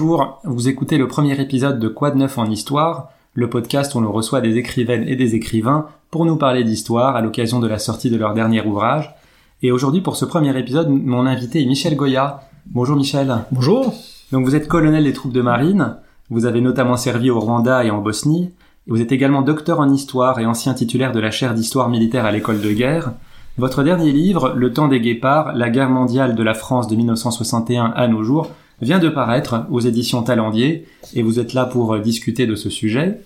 Bonjour, vous écoutez le premier épisode de Quoi de neuf en histoire, le podcast où l'on reçoit des écrivaines et des écrivains pour nous parler d'histoire à l'occasion de la sortie de leur dernier ouvrage. Et aujourd'hui, pour ce premier épisode, mon invité est Michel Goya. Bonjour Michel. Bonjour. Donc vous êtes colonel des troupes de marine, vous avez notamment servi au Rwanda et en Bosnie, et vous êtes également docteur en histoire et ancien titulaire de la chaire d'histoire militaire à l'école de guerre. Votre dernier livre, Le temps des guépards, la guerre mondiale de la France de 1961 à nos jours, vient de paraître aux éditions Talendier et vous êtes là pour euh, discuter de ce sujet.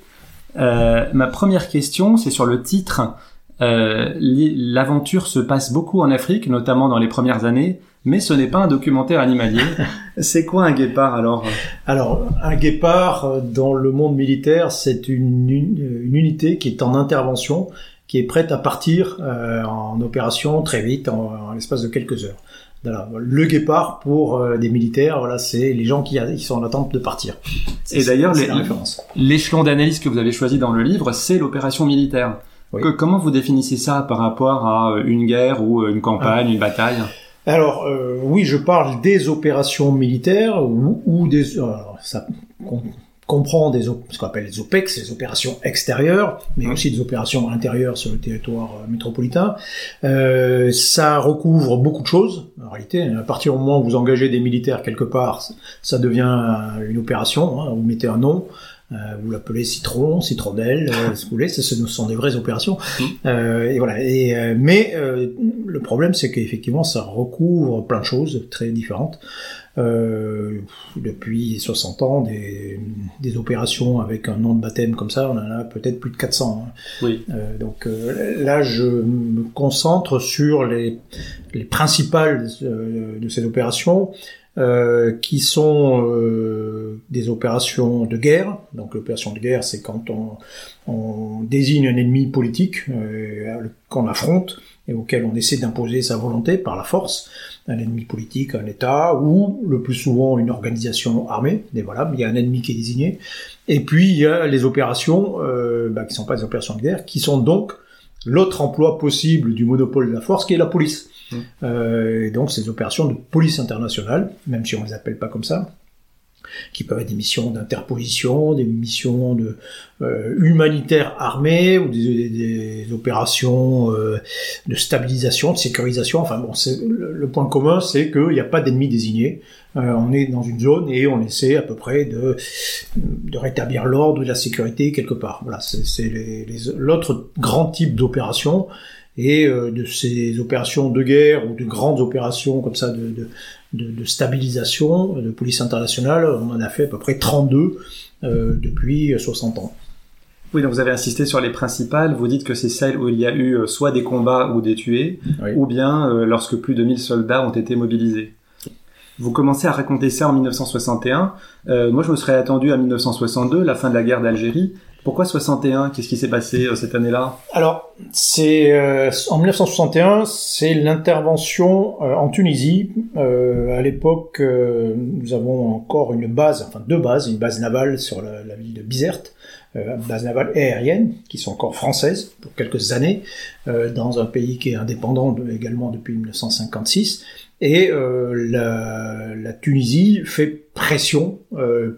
Euh, ma première question, c'est sur le titre. Euh, L'aventure se passe beaucoup en Afrique, notamment dans les premières années, mais ce n'est pas un documentaire animalier. c'est quoi un guépard alors? Alors, un guépard euh, dans le monde militaire, c'est une, une, unité qui est en intervention, qui est prête à partir euh, en opération très vite, en, en l'espace de quelques heures. Le guépard pour euh, des militaires, voilà, c'est les gens qui, sont en attente de partir. Et d'ailleurs, l'échelon d'analyse que vous avez choisi dans le livre, c'est l'opération militaire. comment vous définissez ça par rapport à euh, une guerre ou euh, une campagne, une bataille? Alors oui, je parle des opérations militaires ou, des ça comprend des ce qu'on appelle les OPEX, les opérations extérieures, mais aussi des opérations intérieures sur le territoire euh, métropolitain. Euh, ça recouvre beaucoup de choses. En réalité, à partir du moment où vous engagez des militaires quelque part, ça devient une opération. Hein, vous mettez un nom. Euh, vous l'appelez citron, citronnelle, euh, ce que vous voulez, ce sont des vraies opérations. Mmh. Euh, et voilà. Et, mais le problème, c'est qu'effectivement, ça recouvre plein de choses très différentes. Euh, depuis 60 ans, des, des, opérations avec un nom de baptême comme ça, on en a peut-être plus de 400. Hein. Oui. Euh, donc euh, là, je me concentre sur les, les principales euh, de ces opérations. Euh, qui sont euh, des opérations de guerre. Donc l'opération de guerre, c'est quand on, désigne un ennemi politique euh, qu'on affronte et auquel on essaie d'imposer sa volonté par la force un ennemi politique, un État, ou le plus souvent une organisation armée. Mais voilà, il y a un ennemi qui est désigné. Et puis il y a les opérations euh, bah, qui sont pas des opérations de guerre, qui sont donc l'autre emploi possible du monopole de la force, qui est la police. Mmh. Euh, donc ces opérations de police internationale, même si on les appelle pas comme ça, qui peuvent être des missions d'interposition, des missions de euh, humanitaires armées ou des, opérations euh, de stabilisation, de sécurisation. Enfin bon, le, point commun, c'est qu'il n'y a pas d'ennemis désignés. Euh, on est dans une zone et on essaie à peu près de rétablir l'ordre et la sécurité quelque part. Voilà, c'est l'autre grand type d'opération et euh, de ces opérations de guerre ou de grandes opérations comme ça de, de, de, de stabilisation de police internationale, on en a fait à peu près 32 euh, depuis 60 ans. Oui, donc vous avez insisté sur les principales. Vous dites que c'est celles où il y a eu euh, soit des combats ou des tués, ou bien euh, lorsque plus de 1000 soldats ont été mobilisés. Vous commencez à raconter ça en 1961. Euh, moi, je me serais attendu à 1962, la fin de la guerre d'Algérie. Pourquoi 61 Qu'est-ce qui s'est passé euh, cette année-là? Alors, c'est euh, en 1961, c'est l'intervention euh, en Tunisie. Euh, à l'époque, nous avons encore une base, enfin deux bases, une base navale sur la, ville de Bizerte, base navale aérienne, qui sont encore françaises pour quelques années, dans un pays qui est indépendant également depuis 1956. Et la, la, Tunisie fait pression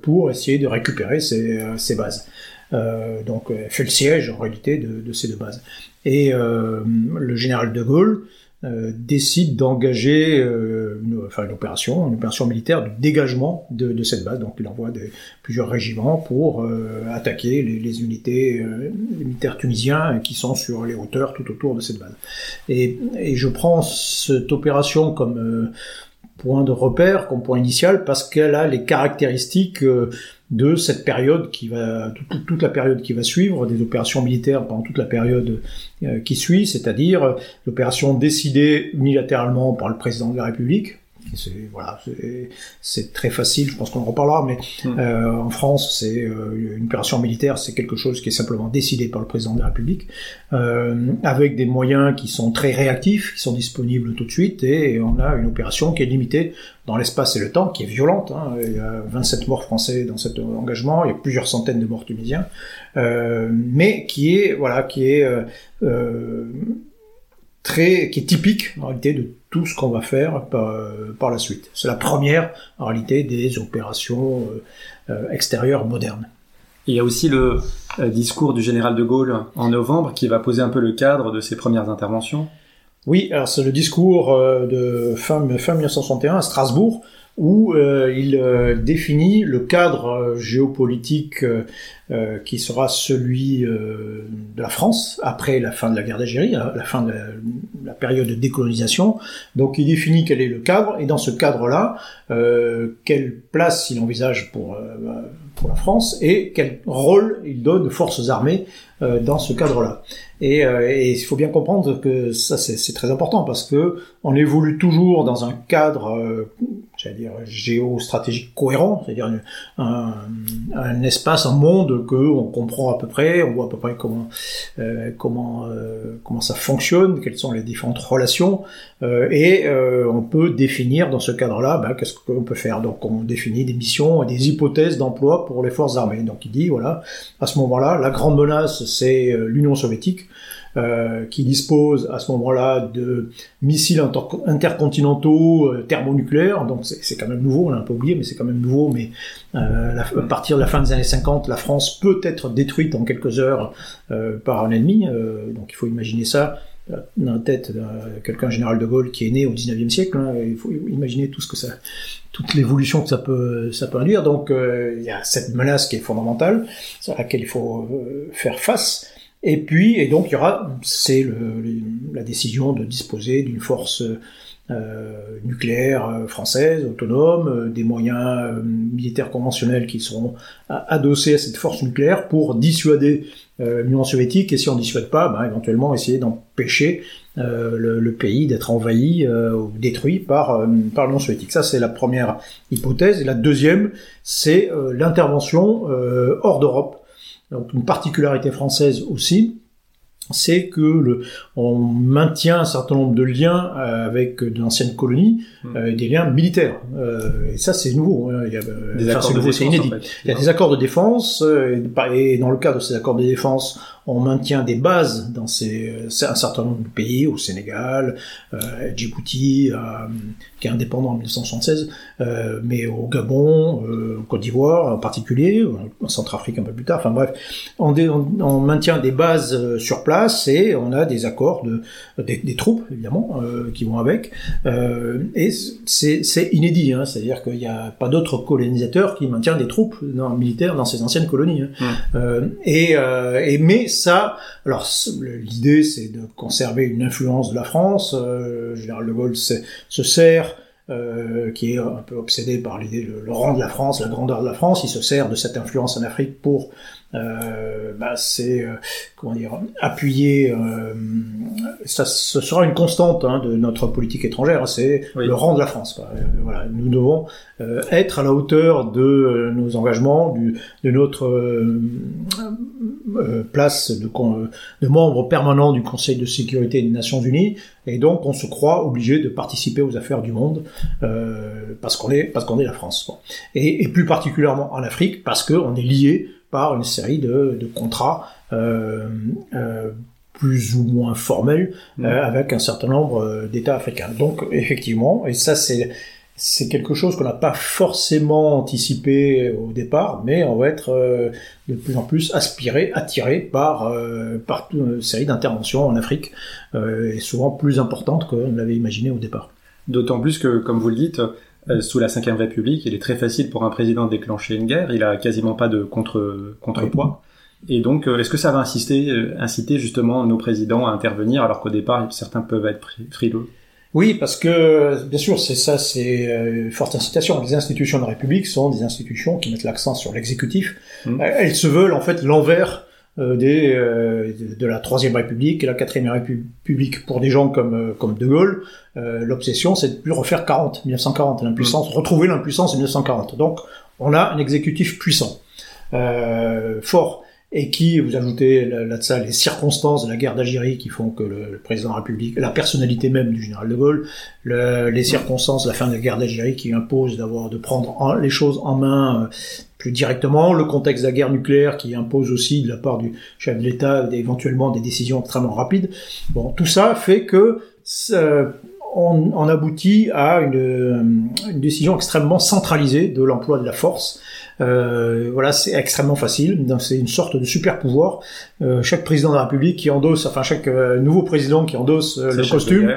pour essayer de récupérer ces, ces bases. Euh, donc elle fait le siège en réalité de, de ces deux bases. Et euh, le général de Gaulle euh, décide d'engager euh, une, une opération, une opération militaire de dégagement de, de cette base. Donc il envoie des, plusieurs régiments pour euh, attaquer les, les unités euh, les militaires tunisiens qui sont sur les hauteurs tout autour de cette base. Et, et je prends cette opération comme point de repère, comme point initial, parce qu'elle a les caractéristiques de cette période qui va toute, la période qui va suivre des opérations militaires pendant toute la période euh, qui suit, c'est-à-dire euh, l'opération décidée unilatéralement par le président de la République c'est voilà, très facile. Je pense qu'on en reparlera, mais hmm. euh, en France, c'est euh, une opération militaire, c'est quelque chose qui est simplement décidé par le président de la République, euh, avec des moyens qui sont très réactifs, qui sont disponibles tout de suite, et, on a une opération qui est limitée dans l'espace et le temps, qui est violente. Hein. Il y a 27 morts français dans cet engagement, il y a plusieurs centaines de morts tunisiens, mais qui est voilà, qui est très, qui est typique en réalité de tout ce qu'on va faire par, la suite. C'est la première, en réalité, des opérations extérieures modernes. Il y a aussi le discours du général de Gaulle en novembre qui va poser un peu le cadre de ses premières interventions. Oui, alors c'est le discours de fin, fin 1961 à Strasbourg, où euh, il euh, définit le cadre euh, géopolitique qui sera celui de la France après la fin de la guerre d'Algérie, la, fin de la, période de décolonisation. Donc il définit quel est le cadre et dans ce cadre-là, quelle place il envisage pour pour la France et quel rôle il donne aux forces armées dans ce cadre-là. Et, et, il faut bien comprendre que ça c'est très important parce que on évolue toujours dans un cadre c'est-à-dire géostratégique cohérent, c'est-à-dire un, espace, un monde que on comprend à peu près, on voit à peu près comment euh, comment euh, comment ça fonctionne, quelles sont les différentes relations, euh, et on peut définir dans ce cadre-là, bah, qu'est-ce qu'on peut faire. Donc on définit des missions et des hypothèses d'emploi pour les forces armées. Donc il dit voilà, à ce moment-là, la grande menace c'est l'Union soviétique. Euh, qui dispose à ce moment-là de missiles intercontinentaux euh, thermonucléaires. Donc c'est quand même nouveau, on l'a un peu oublié, mais c'est quand même nouveau. Mais euh, à partir de la fin des années 50, la France peut être détruite en quelques heures euh, par un ennemi. donc il faut imaginer ça dans la tête de quelqu'un général de Gaulle qui est né au 19e siècle. Hein. il faut imaginer tout ce que ça, toute l'évolution que ça peut, ça peut induire. Donc il y a cette menace qui est fondamentale, à laquelle il faut faire face. Et puis, et donc il y aura, c'est la décision de disposer d'une force euh, nucléaire euh, française, autonome, euh, des moyens militaires conventionnels qui seront adossés à cette force nucléaire pour dissuader l'Union soviétique, et si on ne dissuade pas, ben, éventuellement essayer d'empêcher le, pays d'être envahi ou détruit par, par l'Union soviétique. Ça, c'est la première hypothèse. Et la deuxième, c'est l'intervention hors d'Europe donc une particularité française aussi, c'est que le, on maintient un certain nombre de liens euh, avec d'anciennes colonies, hmm. euh, des liens militaires. Euh, et ça, c'est nouveau. Hein. Il y a, des accords c'est inédit. Il y a des accords de défense, et, dans le cadre de ces accords de défense, on maintient des bases dans ces, un certain nombre de pays, au Sénégal, euh, Djibouti, euh, qui est indépendant en 1976, euh, mais au Gabon, euh, au Côte d'Ivoire en particulier, en Centrafrique un peu plus tard. Enfin bref, on, on, maintient des bases euh, sur place et on a des accords de des, des troupes évidemment qui vont avec. et c'est inédit, hein, c'est-à-dire qu'il n'y a pas d'autres colonisateurs qui maintiennent des troupes dans, militaires dans ces anciennes colonies. Hein. Mmh. et, et mais ça, alors l'idée c'est de conserver une influence de la France. Euh, général de Gaulle se sert euh, qui est un peu obsédé par l'idée le, le, rang de la France, la grandeur de la France. Il se sert de cette influence en Afrique pour, euh, bah, c'est euh, comment dire, appuyer. Euh, ça, ce sera une constante hein, de notre politique étrangère. C'est le rang de la France. Quoi. voilà, nous devons être à la hauteur de nos engagements, du, de notre place de, de membre permanent du Conseil de sécurité des Nations Unies. Et donc, on se croit obligé de participer aux affaires du monde euh, parce qu'on est parce qu'on est la France. Et, et, plus particulièrement en Afrique parce qu'on est lié par une série de, de contrats euh, euh, plus ou moins formels mmh. euh, avec un certain nombre d'États africains. Donc, effectivement, et ça c'est c'est quelque chose qu'on n'a pas forcément anticipé au départ, mais on va être euh, de plus en plus aspiré, attiré par, euh, par une série d'interventions en Afrique, euh, et souvent plus importantes qu'on l'avait imaginé au départ. D'autant plus que, comme vous le dites, sous la Ve République, il est très facile pour un président de déclencher une guerre, il a quasiment pas de contre, contrepoids. Et donc, est-ce que ça va insister, inciter justement nos présidents à intervenir alors qu'au départ, certains peuvent être frileux? Oui, parce que bien sûr, c'est ça, c'est une euh, forte incitation. Les institutions de la République sont des institutions qui mettent l'accent sur l'exécutif. Mmh. Euh, elles se veulent en fait l'envers euh, des de la troisième République et la quatrième République. Pour des gens comme comme De Gaulle, l'obsession c'est de plus refaire 40, 1940, l'impuissance, mmh. retrouver l'impuissance de 1940. Donc, on a un exécutif puissant, fort et qui, vous ajoutez là de ça les circonstances de la guerre d'Algérie qui font que le, président de la République, la personnalité même du général de Gaulle, le, les circonstances de la fin de la guerre d'Algérie qui imposent d'avoir de prendre les choses en main euh, plus directement, le contexte de la guerre nucléaire qui impose aussi de la part du chef de l'État éventuellement des décisions extrêmement rapides. Bon, tout ça fait que on, aboutit à une, une, décision extrêmement centralisée de l'emploi de la force. Euh, voilà, c'est extrêmement facile. C'est une sorte de super pouvoir. Euh, chaque président de la République qui endosse, enfin chaque euh, nouveau président qui endosse euh, le costume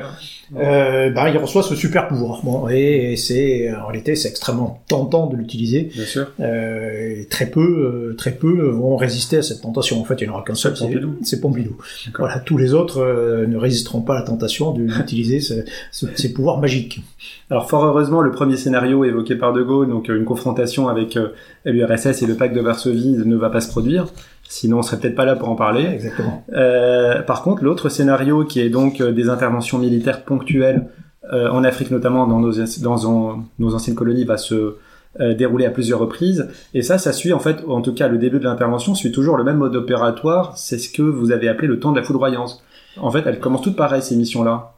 euh, bah, il reçoit ce super pouvoir. Bon, et, c'est en réalité c'est extrêmement tentant de l'utiliser. Bien sûr. Euh, très peu, euh, très peu vont résister à cette tentation. En fait, il n'y en aura qu'un seul, c'est Pompidou. Voilà, tous les autres ne résisteront pas à la tentation d'utiliser ce, ce, ces pouvoirs magiques. Alors fort heureusement, le premier scénario évoqué par De Gaulle, donc une confrontation avec l'URSS et le pacte de Varsovie, ne va pas se produire. Sinon, on serait peut-être pas là pour en parler. Exactement. Euh, par contre, l'autre scénario, qui est donc euh, des interventions militaires ponctuelles euh, en Afrique, notamment dans nos, dans nos anciennes colonies, va se euh, dérouler à plusieurs reprises. Et ça, ça suit en fait, en tout cas, le début de l'intervention suit toujours le même mode opératoire. C'est ce que vous avez appelé le temps de la foudroyance. En fait, elles commencent toutes pareilles ces missions-là.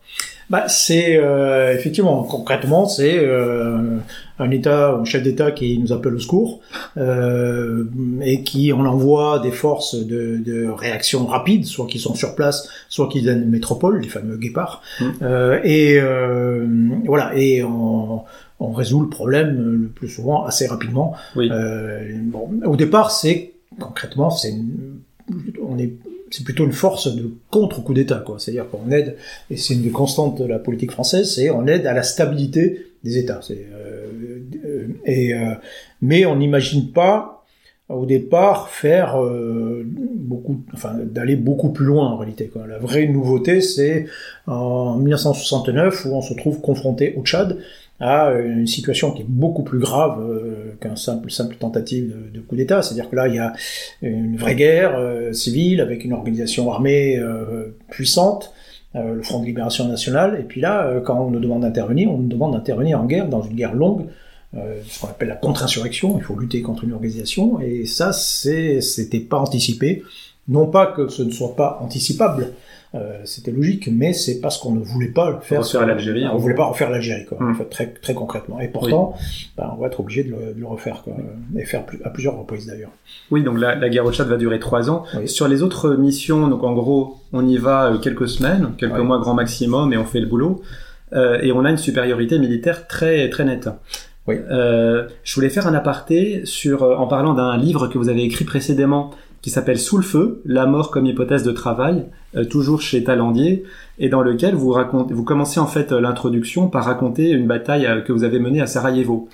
Bah, c'est euh, effectivement concrètement, c'est euh, un État, un chef d'État qui nous appelle au secours euh, et qui on envoie des forces de, de, réaction rapide, soit qui sont sur place, soit qui viennent de métropole, les fameux guépards. Mmh. Euh, et euh, voilà, et on, on, résout le problème le plus souvent assez rapidement. Oui. bon, au départ, c'est concrètement, c'est on est c'est plutôt une force de contre-coup d'État, quoi. C'est-à-dire qu'on aide, et c'est une des constantes de la politique française, c'est on aide à la stabilité des États. Euh, et, euh, mais on n'imagine pas au départ faire euh, beaucoup, enfin d'aller beaucoup plus loin en réalité. Quoi. La vraie nouveauté, c'est en 1969 où on se trouve confronté au Tchad à une situation qui est beaucoup plus grave euh, qu'un simple simple tentative de, coup d'État. C'est-à-dire que là, il y a une vraie guerre euh, civile avec une organisation armée euh, puissante, le Front de Libération Nationale. Et puis là, quand on nous demande d'intervenir, on nous demande d'intervenir en guerre, dans une guerre longue, ce qu'on appelle la contre-insurrection. Il faut lutter contre une organisation. Et ça, c'était pas anticipé. Non pas que ce ne soit pas anticipable, euh, c'était logique, mais c'est parce qu'on ne voulait pas le faire. Refaire l'Algérie. On voulait pas refaire l'Algérie, quoi. En hmm. fait, très très concrètement. Et pourtant, bah, on va être obligé de le, de le, refaire, quoi, et faire à plusieurs reprises d'ailleurs. Oui, donc la, la, guerre au Tchad va durer trois ans. Sur les autres missions, donc en gros, on y va euh, quelques semaines, quelques mois grand maximum, et on fait le boulot. Euh, et on a une supériorité militaire très très nette. Oui. Euh, je voulais faire un aparté sur, en parlant d'un livre que vous avez écrit précédemment, qui s'appelle Sous le feu, la mort comme hypothèse de travail, euh, toujours chez Talandier, et dans lequel vous racontez, vous commencez en fait euh, l'introduction par raconter une bataille euh, que vous avez menée à Sarajevo.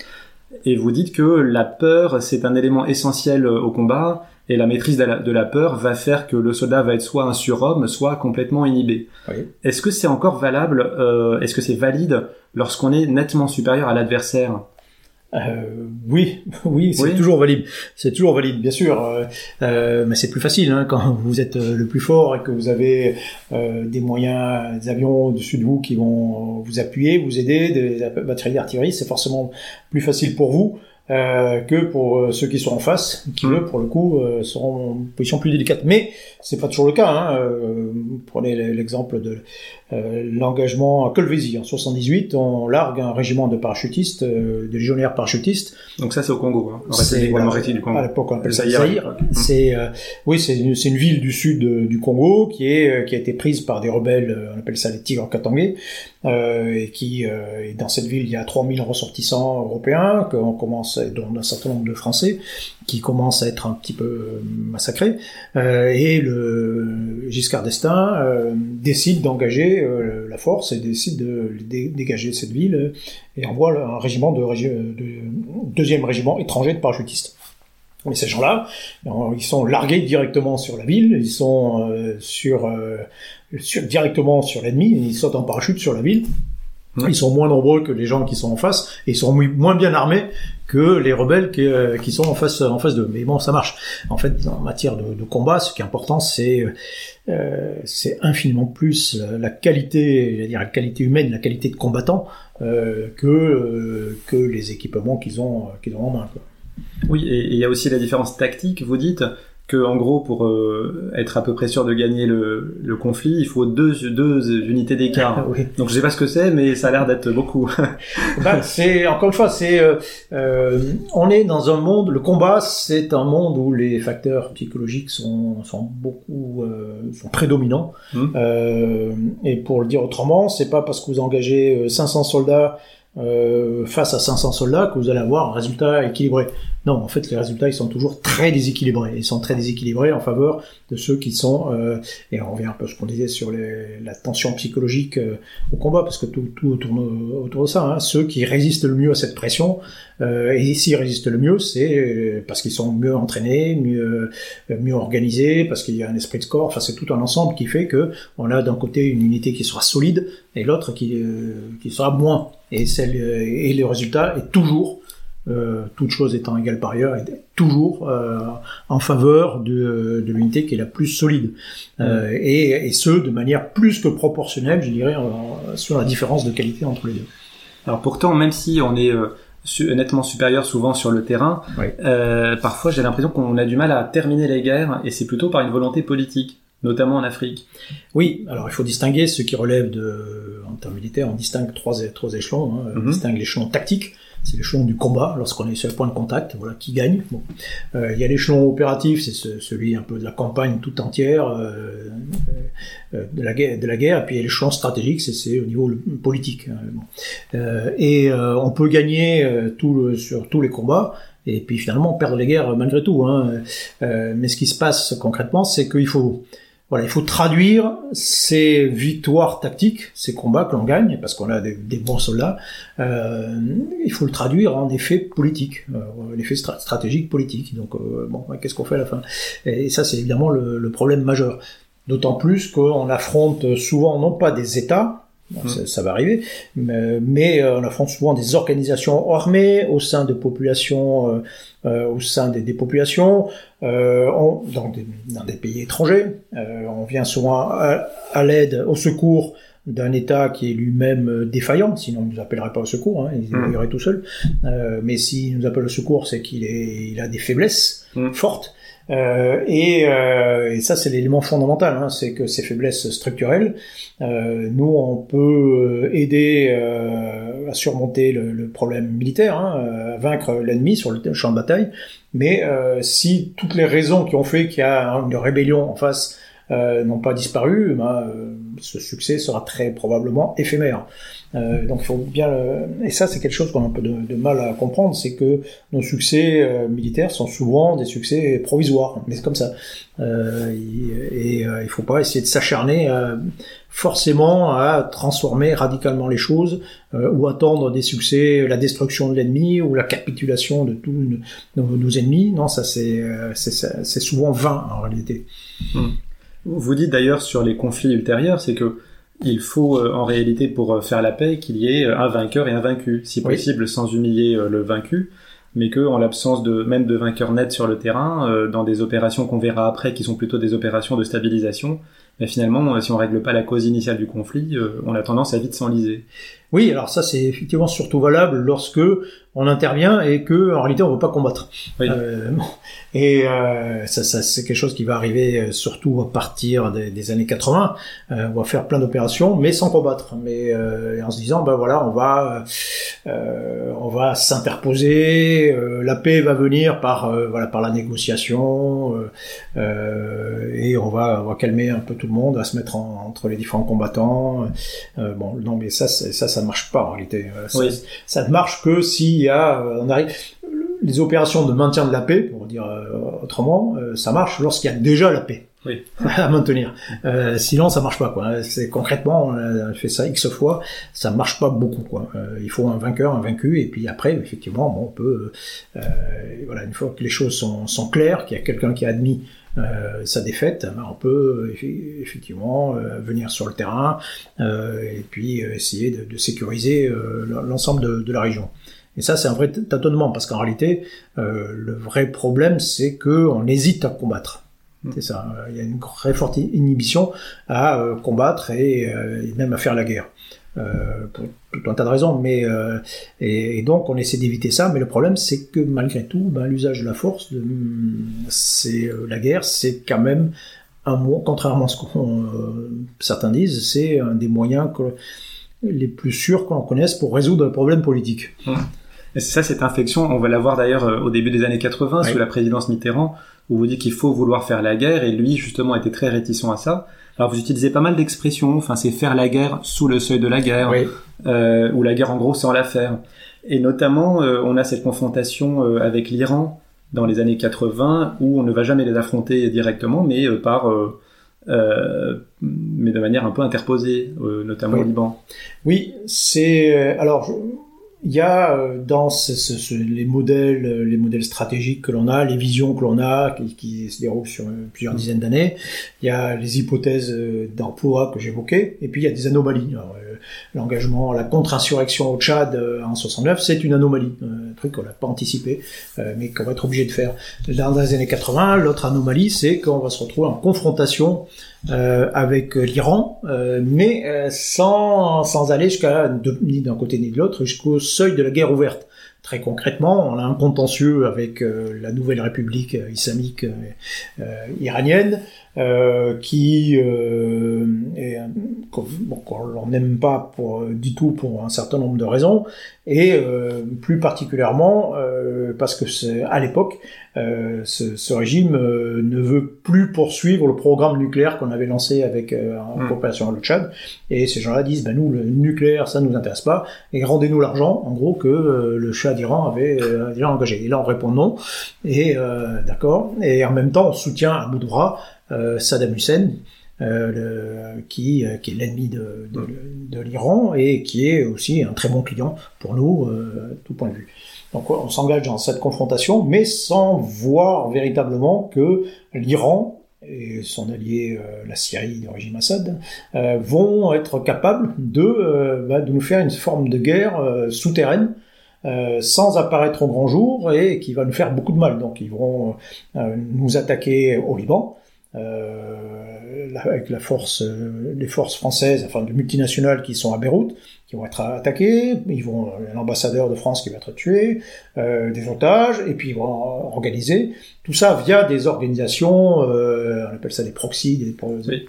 Et vous dites que la peur, c'est un élément essentiel au combat, et la maîtrise de la, de la, peur va faire que le soldat va être soit un surhomme, soit complètement inhibé. Oui. Est-ce que c'est encore valable, euh, est-ce que c'est valide lorsqu'on est nettement supérieur à l'adversaire? Euh, oui, oui, c'est toujours valide. C'est toujours valide, bien sûr. Euh, euh, mais c'est plus facile hein, quand vous êtes euh, le plus fort et que vous avez euh, des moyens, des avions au-dessus de vous qui vont vous appuyer, vous aider, des batteries d'artillerie. C'est forcément plus facile pour vous. Euh, que pour ceux qui sont en face, qui mmh. eux, pour le coup, euh, seront en position plus délicate. Mais c'est pas toujours le cas. Hein. prenez l'exemple de l'engagement à Colvézi en 78, on largue un régiment de parachutistes, de légionnaires parachutistes. Donc ça, c'est au Congo. Hein. C'est voilà, du Congo. À l'époque, on appelle ça Zaïre. Mmh. C'est oui, c'est une, une, ville du sud du Congo qui est qui a été prise par des rebelles, on appelle ça les Tigres Katangais, et qui et dans cette ville il y a 3000 ressortissants européens qu'on commence dont un certain nombre de Français, qui commencent à être un petit peu euh, massacrés. Euh, et le Giscard d'Estaing euh, décide d'engager euh, la force et décide de dégager cette ville et envoie un régiment de, de deuxième régiment étranger de parachutistes. Mais ces gens-là, ils sont largués directement sur la ville, ils sont sur, sur, directement sur l'ennemi, ils sautent en parachute sur la ville. Ils sont moins nombreux que les gens qui sont en face, et ils sont moins bien armés que les rebelles qui, euh, qui, sont en face en face d'eux. Mais bon, ça marche. En fait, en matière de, combat, ce qui est important, c'est euh, c'est infiniment plus la, qualité, je dire la qualité humaine, la qualité de combattant euh, que euh, que les équipements qu'ils ont qu'ils ont en main. Quoi. Oui, et il y a aussi la différence tactique. Vous dites que en gros pour euh, être à peu près sûr de gagner le, le conflit, il faut deux, deux unités d'écart. Oui. Donc je sais pas ce que c'est, mais ça a l'air d'être beaucoup. Bah, c'est encore une fois, c'est euh, euh, on est dans un monde. Le combat, c'est un monde où les facteurs psychologiques sont sont beaucoup sont prédominants. Euh, et pour le dire autrement, c'est pas parce que vous engagez euh, 500 soldats euh, face à 500 soldats que vous allez avoir un résultat équilibré. Non, en fait, les résultats ils sont toujours très déséquilibrés. Ils sont très déséquilibrés en faveur de ceux qui sont euh, et on revient un peu à ce qu'on disait sur les, la tension psychologique euh, au combat, parce que tout, tout tourne autour de ça. Hein. Ceux qui résistent le mieux à cette pression, euh, et s'ils résistent le mieux, c'est euh, parce qu'ils sont mieux entraînés, mieux euh, mieux organisés, parce qu'il y a un esprit de corps. Enfin, c'est tout un ensemble qui fait que on a d'un côté une unité qui sera solide et l'autre qui euh, qui sera moins. Et et le résultat est toujours euh, toute chose étant égale par ailleurs, est toujours euh, en faveur de, de l'unité qui est la plus solide. Euh, et, et ce, de manière plus que proportionnelle, je dirais, sur la différence de qualité entre les deux. Alors pourtant, même si on est nettement supérieur souvent sur le terrain, Oui. euh, parfois j'ai l'impression qu'on a du mal à terminer les guerres, et c'est plutôt par une volonté politique, notamment en Afrique. Oui, alors il faut distinguer ce qui relève de, en termes militaires, on distingue trois échelons. Hein. On Mhm. distingue l'échelon tactique, c'est l'échelon du combat, lorsqu'on est sur le point de contact, voilà, qui gagne. Bon. Euh, il y a l'échelon opératif, c'est ce- celui un peu de la campagne toute entière, euh, euh, de, la guerre, de la guerre, et puis il y a l'échelon stratégique, c'est- c'est au niveau politique. hein, bon. Euh, et euh, on peut gagner euh, tout le- sur tous les combats, et puis finalement perdre les guerres malgré tout. Hein. Mais ce qui se passe concrètement, c'est qu'il faut voilà, il faut traduire ces victoires tactiques, ces combats que l'on gagne, parce qu'on a des, bons soldats, euh, il faut le traduire en effet politique, euh, l'effet stra- stratégique politique. Donc, euh, bon, qu'est-ce qu'on fait à la fin? Et ça, c'est évidemment le, le problème majeur. D'autant plus qu'on affronte souvent non pas des États, Bon, Mm. ça, ça va arriver, mais, mais, euh, on affronte souvent des organisations armées au sein de populations, euh, euh, au sein des, des populations, euh, on- dans, des, dans des pays étrangers. On vient souvent à, à l'aide, au secours d'un État qui est lui-même défaillant, sinon il ne nous appellerait pas au secours, hein, il Mm. irait tout seul. Mais s'il nous appelle au secours, c'est qu'il il a des faiblesses Mm. fortes. Euh, et, euh, et ça, c'est l'élément fondamental, hein, c'est que ces faiblesses structurelles, euh, nous, on peut euh, aider euh, à surmonter le, le problème militaire, hein, euh, à vaincre l'ennemi sur le champ de bataille, mais si toutes les raisons qui ont fait qu'il y a une rébellion en face n'ont pas disparu, ben, euh, ce succès sera très probablement éphémère. Euh, donc faut bien et ça c'est quelque chose qu'on a un peu de, mal à comprendre, c'est que nos succès euh, militaires sont souvent des succès provisoires, mais c'est comme ça. Euh, et et, euh, il faut pas essayer de s'acharner forcément à transformer radicalement les choses ou attendre des succès, la destruction de l'ennemi ou la capitulation de tous nos, ennemis. Non, ça c'est souvent vain en réalité. Vous dites d'ailleurs sur les conflits ultérieurs, c'est que il faut euh, en réalité pour euh, faire la paix qu'il y ait euh, un vainqueur et un vaincu, si Oui. possible sans humilier le vaincu, mais que en l'absence de même de vainqueur net sur le terrain, euh, dans des opérations qu'on verra après, qui sont plutôt des opérations de stabilisation, mais finalement, euh, si on règle pas la cause initiale du conflit, euh, on a tendance à vite s'enliser. Oui, alors ça c'est effectivement surtout valable lorsque on intervient et que en réalité on ne veut pas combattre. Oui. Euh, et euh, ça, ça c'est quelque chose qui va arriver euh, surtout à partir des, des années 80. Euh, on va faire plein d'opérations, mais sans combattre, mais en se disant ben voilà on va on va s'interposer, la paix va venir par voilà par la négociation et on va on va calmer un peu tout le monde, à se mettre en- entre les différents combattants. Bon, non, mais ça, c'est- ça, ça ne marche pas en réalité. Euh, Ça, Oui. ça ne marche que s'il y a, euh, on arrive, les opérations de maintien de la paix, pour dire euh, autrement, ça marche lorsqu'il y a déjà la paix Oui. à maintenir. Euh, sinon, ça marche pas. Quoi. C'est concrètement, on a fait ça x fois, ça marche pas beaucoup. Quoi. Euh, il faut un vainqueur, un vaincu, et puis après, effectivement, bon, on peut, euh, voilà, une fois que les choses sont, sont claires, qu'il y a quelqu'un qui a admis sa défaite, ben, on peut effe- effectivement euh, venir sur le terrain euh, et puis euh, essayer de, de sécuriser euh, l'ensemble de, de la région. Et ça, c'est un vrai tâtonnement parce qu'en réalité, euh, le vrai problème, c'est que on hésite à combattre. Mm. C'est ça. Euh, Il y a une très forte inhibition à euh, combattre et, euh, et même à faire la guerre. Pour tout un tas de raisons. Mais et, donc on essaie d'éviter ça. Mais le problème, c'est que malgré tout, ben, l'usage de la force, c'est la guerre, c'est quand même un mot, contrairement à ce que certains disent, c'est un des moyens que, les plus sûrs qu'on connaisse pour résoudre un problème politique. Hum. Et c'est ça, cette infection, on va la voir d'ailleurs au début des années 80 sous la présidence Mitterrand, où vous dites qu'il faut vouloir faire la guerre, et lui justement était très réticent à ça. Alors vous utilisez pas mal d'expressions, enfin c'est faire la guerre sous le seuil de la guerre, euh, ou la guerre en gros sans la faire. Et notamment, euh, on a cette confrontation euh, avec l'Iran dans les années 80, où on ne va jamais les affronter directement, mais euh, par mais de manière un peu interposée, notamment au Liban. Oui, c'est alors il y a euh, dans les modèles, euh, les modèles stratégiques que l'on a, les visions que l'on a, qui, se déroulent sur euh, plusieurs dizaines d'années. Il y a les hypothèses d'emploi que j'évoquais, et puis il y a des anomalies. L'engagement, la contre-insurrection au Tchad en 69, c'est une anomalie, un truc qu'on n'a pas anticipé, mais qu'on va être obligé de faire. Dans les années 80, l'autre anomalie, c'est qu'on va se retrouver en confrontation euh, avec l'Iran, euh, mais euh, sans, sans aller jusqu'à ni d'un côté ni de l'autre, jusqu'au seuil de la guerre ouverte. Très concrètement, on a un contentieux avec la nouvelle République islamique iranienne qui est, qu'on n'aime pas pour, du tout pour un certain nombre de raisons, et plus particulièrement parce que c'est à l'époque euh, ce, ce, régime euh, ne veut plus poursuivre le programme nucléaire qu'on avait lancé avec euh, en hmm. coopération avec le Tchad. Et ces gens-là disent, ben nous, le nucléaire, ça nous intéresse pas, et rendez-nous l'argent, en gros, que le Tchad d'Iran avait déjà engagé. Et là, on répond non, et d'accord. Et en même temps, on soutient à bout de bras Saddam Hussein, euh, le, qui, qui est l'ennemi de, de, de l'Iran et qui est aussi un très bon client pour nous, euh, tout point de vue. Donc on s'engage dans cette confrontation, mais sans voir véritablement que l'Iran et son allié euh, la Syrie du régime Assad euh, vont être capables de, euh, bah, de nous faire une forme de guerre souterraine sans apparaître au grand jour et qui va nous faire beaucoup de mal. Donc ils vont nous attaquer au Liban, avec la force, les forces françaises, enfin de multinationales qui sont à Beyrouth, qui vont être attaqués, ils vont l'ambassadeur de France qui va être tué, euh, des otages, et puis ils vont organiser tout ça via des organisations, euh, on appelle ça des proxys, des,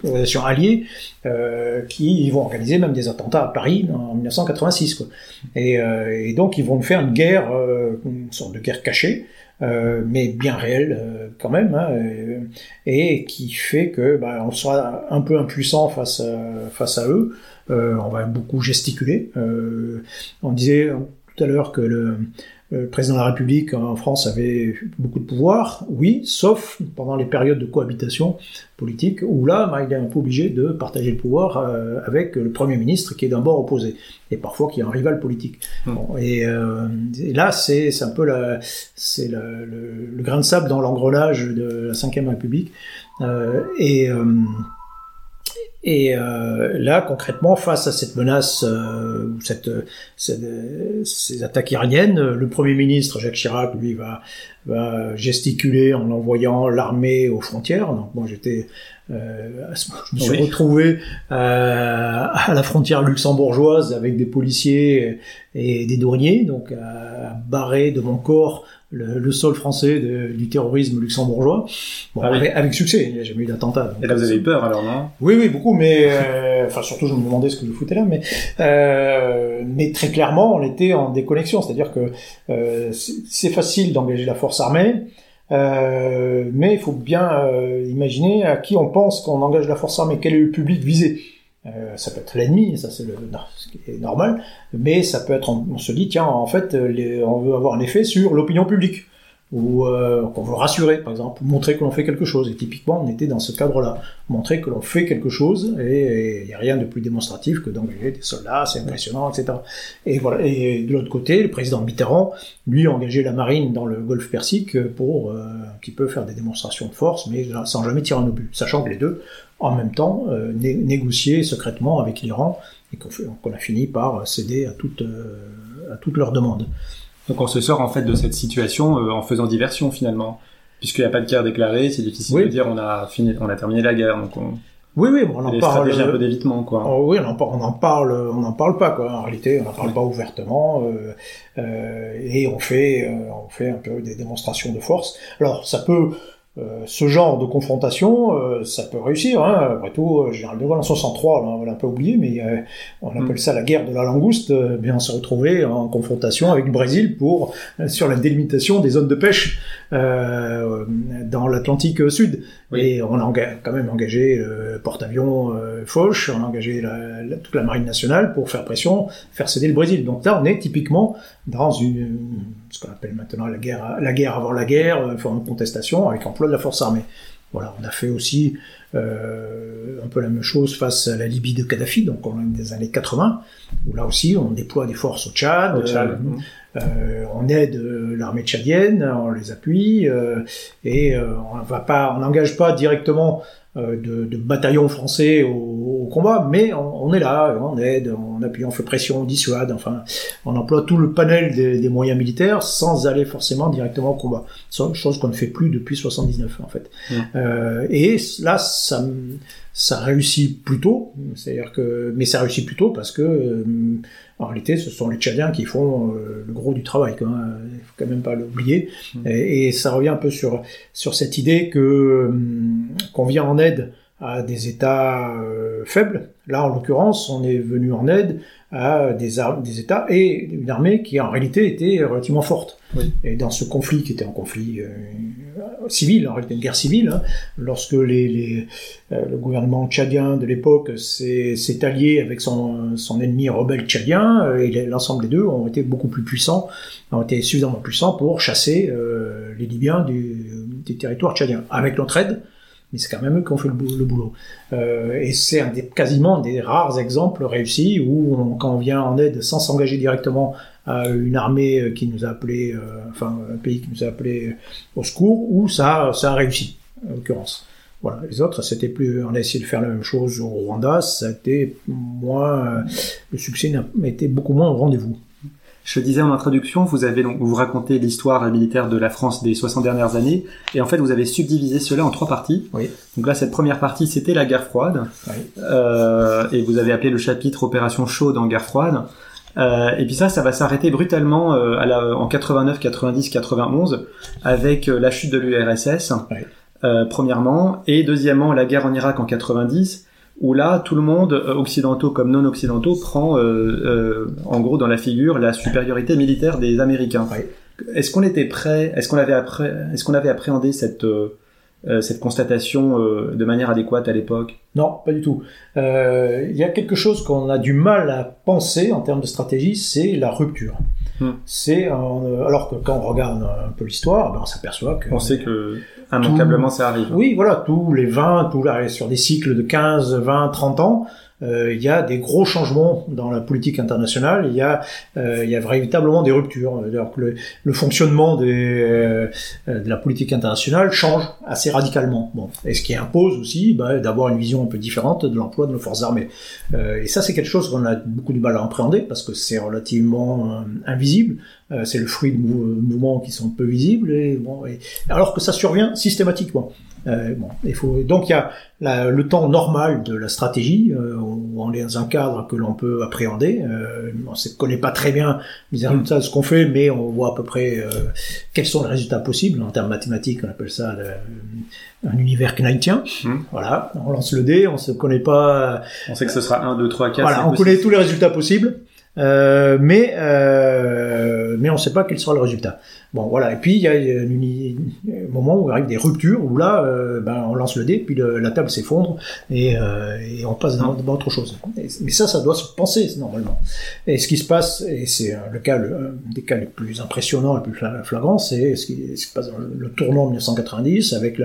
organisations alliées, euh, qui vont organiser même des attentats à Paris en 1986. Quoi. Et, euh, et donc ils vont faire une guerre, euh, une sorte de guerre cachée, euh, mais bien réelle euh, quand même, hein, et, qui fait que bah, on sera un peu impuissant face face à eux. Euh, on va beaucoup gesticuler. Euh, on disait tout à l'heure que le, président de la République en France avait beaucoup de pouvoir, oui, sauf pendant les périodes de cohabitation politique, où là, bah, il est un peu obligé de partager le pouvoir euh, avec le Premier ministre qui est d'un bord opposé, et parfois qui est un rival politique. Mmh. et, là, c'est un peu la, le, le, grain de sable dans l'engrenage de la Ve République. et et euh, là, concrètement, face à cette menace, euh, cette, ces attaques iraniennes, le Premier ministre Jacques Chirac, lui, va, va gesticuler en envoyant l'armée aux frontières. Donc moi, j'étais, euh, je me suis retrouvé euh, à la frontière luxembourgeoise avec des policiers et des douaniers, donc à barrer de mon corps le, le sol français de, du terrorisme luxembourgeois. Bon, ah avec, succès, il n'y a jamais eu d'attentat. Et là, vous avez peur alors, non? Oui, oui, beaucoup, mais euh, enfin surtout, je me demandais ce que vous foutez là, mais euh, mais très clairement, on était en déconnexion, c'est-à-dire que euh, c'est facile d'engager la force armée. Euh, mais il faut bien euh, imaginer à qui on pense qu'on engage la force armée, quel est le public visé. Euh, ça peut être l'ennemi, ça c'est ce qui est normal, mais ça peut être, on, se dit, tiens, en fait, les, on veut avoir un effet sur l'opinion publique, ou euh, qu'on veut rassurer, par exemple, montrer que l'on fait quelque chose. Et typiquement, on était dans ce cadre-là, montrer que l'on fait quelque chose, et il n'y a rien de plus démonstratif que d'engager des soldats, c'est impressionnant, etc. Et voilà. Et de l'autre côté, le président Mitterrand, lui, a engagé la marine dans le Golfe Persique pour euh, faire des démonstrations de force, mais sans jamais tirer un obus, sachant que les deux en même temps euh, négocier secrètement avec l'Iran et qu'on a fini par céder à toutes euh, à toutes leurs demandes. Donc on se sort en fait de cette situation euh, en faisant diversion finalement, puisqu'il n'y a pas de guerre déclarée, c'est difficile de dire on a fini, on a terminé la guerre, donc on, Oui, oui, on en parle. un peu d'évitement, quoi. Oh, oui, on en, par- on en parle, on en parle pas quoi. En réalité, on n'en parle pas ouvertement euh, euh, et on fait, euh, on fait un peu des démonstrations de force. Alors, ça peut, euh, ce genre de confrontation, euh, ça peut réussir. Hein. Après tout, euh, Général de Gaulle en 63, là, on l'a un peu oublié, mais euh, on appelle Mm. ça la guerre de la langouste. euh, bien, on s'est retrouvé en confrontation avec le Brésil pour euh, sur la délimitation des zones de pêche euh, dans l'Atlantique Sud. Oui. Et on a quand même engagé le porte-avions euh, Foch, on a engagé la- la- toute la marine nationale pour faire pression, faire céder le Brésil. Donc là, on est typiquement dans une, ce qu'on appelle maintenant la guerre, la guerre avant la guerre, euh, enfin, une contestation avec emploi de la force armée. Voilà, on a fait aussi euh, un peu la même chose face à la Libye de Kadhafi, donc on est des années 80, où là aussi on déploie des forces au Tchad, Au Tchad. euh, euh, on aide euh, l'armée tchadienne, on les appuie euh, et euh, on va pas, on n'engage pas directement euh, de, de bataillons français au, au combat, mais on, on est là, on aide, on appuie, on fait pression, on dissuade, enfin, on emploie tout le panel des, des moyens militaires sans aller forcément directement au combat. Chose qu'on ne fait plus depuis 79 en fait. Mm. Euh, et là, ça, ça réussit plutôt, c'est-à-dire que, mais ça réussit plutôt parce que euh, en réalité, ce sont les Tchadiens qui font euh, le gros du travail, quoi. hein. Il faut quand même pas l'oublier. Mm. Et, et ça revient un peu sur sur cette idée que hum, qu'on vient en aide à des États euh, faibles. Là, en l'occurrence, on est venu en aide à des, ar- des États et une armée qui, en réalité, était relativement forte. Oui. Et dans ce conflit, qui était un conflit euh, civil, en réalité une guerre civile, hein, lorsque les, les, euh, le gouvernement tchadien de l'époque s'est allié avec son, son ennemi rebelle tchadien, euh, et l'ensemble des deux ont été beaucoup plus puissants, ont été suffisamment puissants pour chasser les Libyens du, du territoire tchadien, avec notre aide, mais c'est quand même eux qui ont fait le, bou- le boulot. Euh, et c'est un des, quasiment des rares exemples réussis où, quand on vient en aide sans s'engager directement à une armée euh, qui nous a appelé, euh, enfin un pays qui nous a appelé au secours, où ça, a réussi, en l'occurrence. Voilà, les autres, c'était plus, on a essayé de faire la même chose au Rwanda, ça a été moins, le succès n'a été beaucoup moins au rendez-vous. Je disais en introduction, vous avez donc, vous racontez l'histoire militaire de la France des 60 dernières années, et en fait, vous avez subdivisé cela en trois parties. Oui. Donc là, cette première partie, c'était la guerre froide, Oui. euh, et vous avez appelé le chapitre Opération chaude en guerre froide. Euh, et puis ça, ça va s'arrêter brutalement euh, à la, en 89, 90, 91, avec euh, la chute de l'URSS, Oui. euh, premièrement, et deuxièmement, la guerre en Irak en 90, où là, tout le monde, euh, occidentaux comme non occidentaux, prend euh, euh, en gros dans la figure la supériorité militaire des Américains. Oui. Est-ce qu'on était prêt Est-ce qu'on avait appré- appréhendé cette euh, euh, cette constatation euh, de manière adéquate à l'époque? Non, pas du tout. Euh, Il y a quelque chose qu'on a du mal à penser en termes de stratégie, c'est la rupture. Hmm. C'est euh, alors que quand on regarde un peu l'histoire, ben, on s'aperçoit que On sait que immanquablement ça arrive. Oui, voilà, tous les 20, tous là, sur des cycles de 15, 20, 30 ans, euh, il y a des gros changements dans la politique internationale, il y a, euh, il y a véritablement des ruptures. C'est-à-dire que le, le fonctionnement des, euh, de la politique internationale change assez radicalement. Bon. Et ce qui impose aussi bah, d'avoir une vision un peu différente de l'emploi de nos forces armées. Euh, et ça, c'est quelque chose qu'on a beaucoup du mal à appréhender parce que c'est relativement euh, invisible. Euh, c'est le fruit de mou- mouvements qui sont peu visibles. Et, bon, et, alors que ça survient systématiquement. Euh, bon, il faut donc il y a la- le temps normal de la stratégie euh, où on est dans un cadre que l'on peut appréhender. Euh, on ne connaît pas très bien les résultats de ce qu'on fait, mais on voit à peu près euh, quels sont les résultats possibles en termes mathématiques. On appelle ça le- un univers knightien. Mm. Voilà, on lance le dé, on se connaît pas. On sait que ce sera 1, 2, 3, 4. voilà, on connaît tous les résultats possibles. Euh, mais euh, mais on ne sait pas quel sera le résultat. Bon, voilà. Et puis il y a uni- un moment où arrive des ruptures où là, euh, ben, on lance le dé, puis le- la table s'effondre et, euh, et on passe dans, dans autre chose. Et- mais ça, ça doit se penser normalement. Et ce qui se passe, et c'est euh, le cas, le, un des cas les plus impressionnants, les plus fla- flagrants, c'est ce qui, se passe dans le, tournant 1990 avec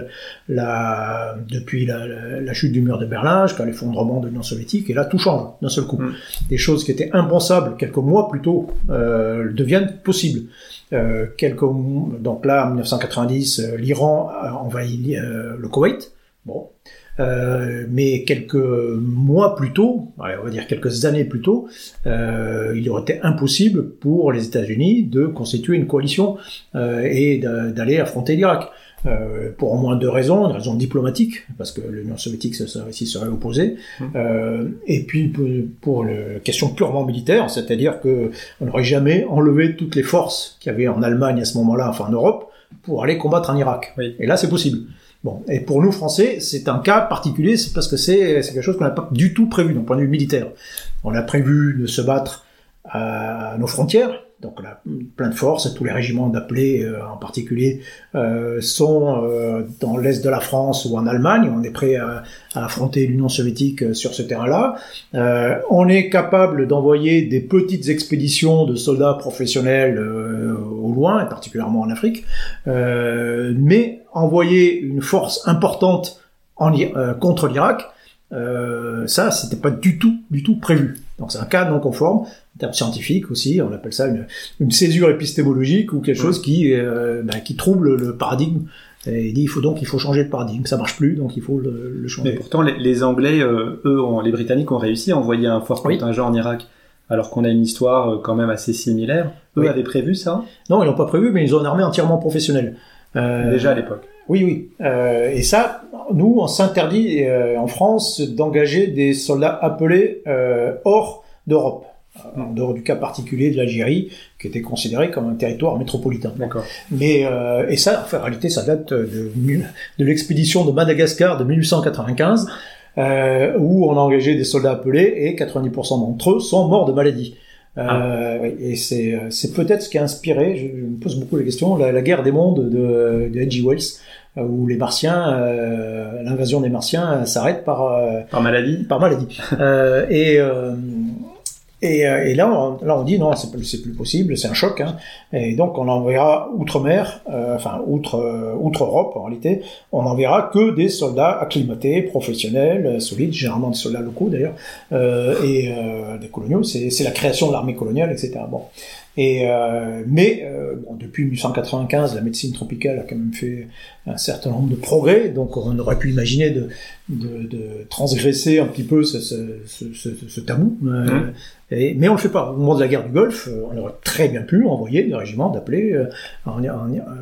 la, depuis la, la- la chute du mur de Berlin jusqu'à l'effondrement de l'Union soviétique. Et là, tout change d'un seul coup. Mm. Des choses qui étaient impensables quelques mois plus tôt euh, deviennent possibles. Euh, donc là, en 1990, euh, l'Iran a envahi euh, le Koweït. Bon. Euh, mais quelques mois plus tôt, on va dire quelques années plus tôt, il aurait été impossible pour les États-Unis de constituer une coalition et d'a- d'aller affronter l'Irak. Euh, pour au moins deux raisons, une raison diplomatique, parce que l'Union soviétique ça, s'y serait opposée, Hum. euh, et puis pour, pour le question purement militaire, c'est-à-dire que on n'aurait jamais enlevé toutes les forces qu'il y avait en Allemagne à ce moment-là, enfin en Europe, pour aller combattre en Irak. Oui. Et là, c'est possible. Bon, et pour nous Français, c'est un cas particulier, c'est parce que c'est c'est quelque chose qu'on n'a pas du tout prévu d'un point de vue militaire. On a prévu de se battre à nos frontières, donc on a plein de forces, tous les régiments d'appelés euh, en particulier euh, sont euh, dans l'est de la France ou en Allemagne. On est prêt à, affronter l'Union soviétique sur ce terrain-là. On est capable d'envoyer des petites expéditions de soldats professionnels au loin, et particulièrement en Afrique, mais envoyer une force importante contre l'Irak, ça, c'était pas du tout, du tout prévu. Donc c'est un cas non conforme, en termes scientifiques aussi, on appelle ça une, une césure épistémologique ou quelque chose qui, euh, bah, qui trouble le paradigme. Et il dit il faut donc il faut changer de paradigme, ça marche plus, donc il faut le, le Mais changer. pourtant, les, les Anglais, euh, eux, ont- les Britanniques ont réussi à envoyer un fort Oui. contingent en Irak, alors qu'on a une histoire euh, quand même assez similaire. Eux Oui. avaient prévu ça? Non, ils l'ont pas prévu, mais ils ont une armée entièrement professionnelle. Euh, déjà à l'époque. Oui, oui. Euh, et ça, nous, on s'interdit euh, en France d'engager des soldats appelés euh, hors d'Europe, en dehors du cas particulier de l'Algérie, qui était considéré comme un territoire métropolitain. D'accord. Mais euh, et ça, enfin, en réalité, ça date de, de l'expédition de Madagascar de 1895, euh, où on a engagé des soldats appelés et 90% d'entre eux sont morts de maladie. Euh, oui, et c'est euh, c'est peut-être ce qui a inspiré, je, je me pose beaucoup la question, la, la guerre des mondes de, de H.G. Wells, euh, où les Martiens, euh, l'invasion des Martiens euh, s'arrête par euh, Par maladie par maladie. Euh, et, euh, et, euh, et là, on, là, on dit non, c'est plus, plus possible, c'est un choc. Hein. Et donc, on enverra outre-mer, euh, enfin outre, euh, outre-Europe en réalité, on n'enverra que des soldats acclimatés, professionnels, euh, solides, généralement des soldats locaux d'ailleurs, euh, et euh, des coloniaux. C'est la création de l'armée coloniale, etc. Bon. Et euh, mais euh, bon, depuis 1895, la médecine tropicale a quand même fait un certain nombre de progrès, donc on aurait pu imaginer de, de, de transgresser un petit peu ce, ce, ce, ce, tabou. euh, et- mais on le fait pas. Au moment de la guerre du Golfe, euh, on aurait très bien pu envoyer des régiments d'appelés euh,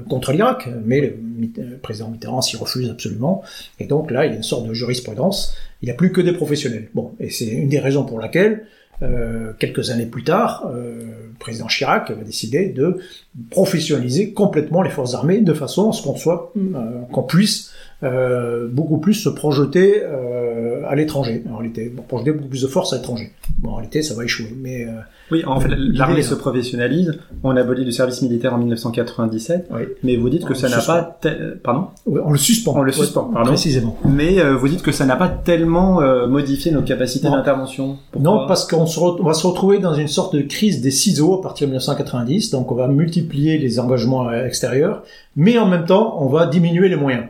contre l'Irak, mais le, le président Mitterrand s'y refuse absolument. Et donc là, il y a une sorte de jurisprudence. Il n'y a plus que des professionnels. Bon, et c'est une des raisons pour laquelle euh, quelques années plus tard, euh, le président Chirac va décider de professionnaliser complètement les forces armées de façon à ce qu'on soit, euh, qu'on puisse euh, beaucoup plus se projeter euh, à l'étranger. En réalité, bon, projeter beaucoup plus de forces à l'étranger. Bon, en réalité, ça va échouer, mais euh, Oui, en fait, l'armée hein. se professionnalise. On abolit le service militaire en 1997. Oui. Mais vous dites que On ça n'a pas... te- Pardon? Ouais, on le suspend. On le Ouais, suspend, pardon. Précisément. Mais euh, vous dites que ça n'a pas tellement euh, modifié nos capacités d'intervention. Non, parce qu'on se re- on va se retrouver dans une sorte de crise des ciseaux à partir de 1990. Donc, on va multiplier les engagements extérieurs, mais en même temps, on va diminuer les moyens.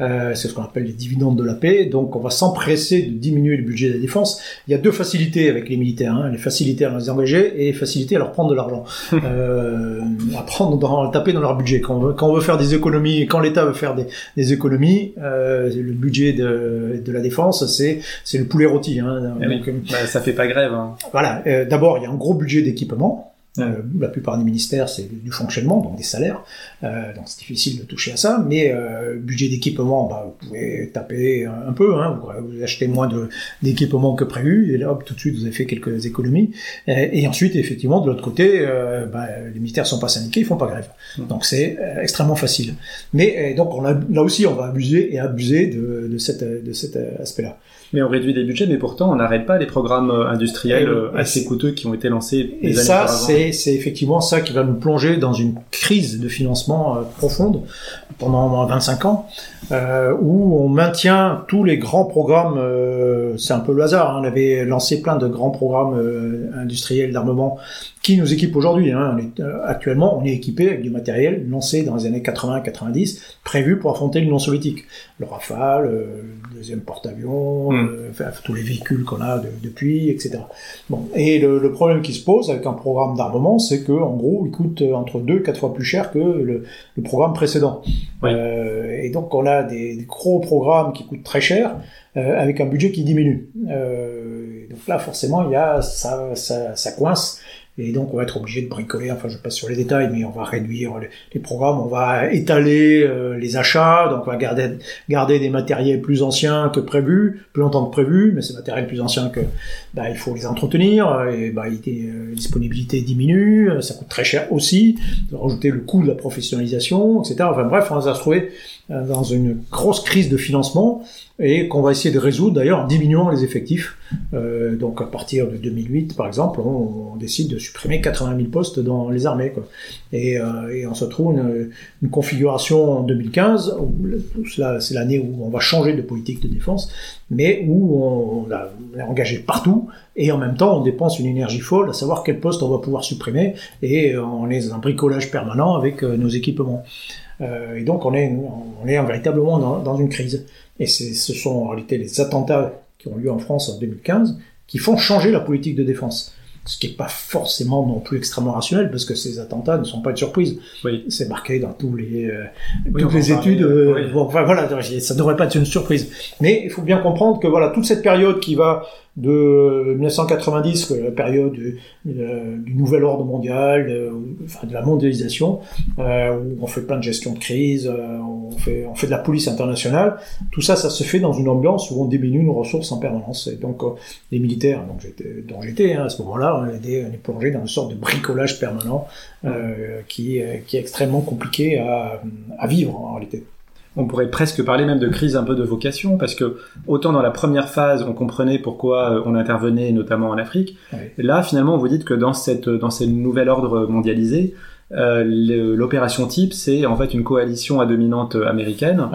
Euh, c'est ce qu'on appelle les dividendes de la paix. Donc, on va s'empresser de diminuer le budget de la défense. Il y a deux facilités avec les militaires hein, les facilités à les engager et les facilités à leur prendre de l'argent, euh, à prendre dans, à taper dans leur budget. Quand on veut, quand on veut faire des économies, quand l'État veut faire des, des économies, euh, le budget de, de la défense, c'est c'est le poulet rôti. Hein. Eh oui. Donc, euh, Bah, ça fait pas grève. hein. voilà. euh, D'abord, il y a un gros budget d'équipement. Euh, la plupart des ministères, c'est du fonctionnement, donc des salaires. Euh, donc c'est difficile de toucher à ça. Mais euh, budget d'équipement, bah, vous pouvez taper un, peu. Hein, vous, achetez moins d'équipement que prévu, et là, hop, tout de suite, vous avez fait quelques économies. Et ensuite, effectivement, de l'autre côté, bah, les militaires sont pas syndiqués, ils font pas grève. Donc c'est extrêmement facile. Mais donc là aussi, on va abuser et abuser de, cet aspect-là. Mais on réduit les budgets, mais pourtant on n'arrête pas les programmes euh, industriels euh, assez coûteux qui ont été lancés Et les années ça, c'est c'est effectivement ça qui va nous plonger dans une crise de financement euh, profonde pendant au moins 25 ans, euh, où on maintient tous les grands programmes. euh, c'est un peu le hasard. hein, on avait lancé plein de grands programmes euh, industriels d'armement qui nous équipent aujourd'hui. Hein, actuellement, on est équipé avec du matériel lancé dans les années 80-90, prévu pour affronter l'Union soviétique. Le Rafale, le deuxième porte-avions. Euh, enfin, tous les véhicules qu'on a de- depuis, etc. Bon, et le, le problème qui se pose avec un programme d'armement, c'est que en gros, il coûte euh, entre deux et quatre fois plus cher que le, le programme précédent. Oui. Euh, et donc, on a des, des gros programmes qui coûtent très cher euh, avec un budget qui diminue. Donc là, forcément, il y a ça, ça, ça coince. Et donc on va être obligé de bricoler. Enfin, je passe sur les détails, mais on va réduire les, programmes, on va étaler euh, les achats, donc on va garder garder des matériels plus anciens que prévu, plus longtemps que prévu, mais ces matériels plus anciens que bah, il faut les entretenir et bah, la euh, disponibilité diminue, ça coûte très cher aussi. Rajouter le coût de la professionnalisation, etc. Enfin bref, on va se retrouver dans une grosse crise de financement et qu'on va essayer de résoudre d'ailleurs en diminuant les effectifs. Euh, donc à partir de 2008, par exemple, on, on, décide de supprimer 80 000 postes dans les armées. Quoi. Et, euh, et on se trouve une, une, configuration en 2015, où c'est l'année où on va changer de politique de défense, mais où on, on, est engagé partout, et en même temps on dépense une énergie folle à savoir quel poste on va pouvoir supprimer, et on est dans un bricolage permanent avec euh, nos équipements. Euh, et donc on est, on est véritablement dans, dans une crise. Et ce sont en réalité les attentats qui ont lieu en France en 2015 qui font changer la politique de défense. Ce qui n'est pas forcément non plus extrêmement rationnel, parce que ces attentats ne sont pas une surprise. Oui. C'est marqué dans tous les, euh, toutes les études. Euh, bon, enfin, voilà, ça ne devrait pas être une surprise. Mais il faut bien comprendre que voilà toute cette période qui va de 1990, la période du, euh, du nouvel ordre mondial, euh, de la mondialisation, euh, où on fait plein de gestion de crise, on fait de la police internationale. Tout ça, ça se fait dans une ambiance où on diminue nos ressources en permanence. Et donc les militaires, donc dont j'étais hein, à ce moment-là, on, est plongé dans une sorte de bricolage permanent qui qui est extrêmement compliqué à, à vivre en réalité on pourrait presque parler même de crise un peu de vocation, parce que autant dans la première phase, on comprenait pourquoi euh, on intervenait notamment en Afrique, là finalement vous dites que dans cette dans ce nouvel ordre mondialisé, euh, l'opération type c'est en fait une coalition à dominante américaine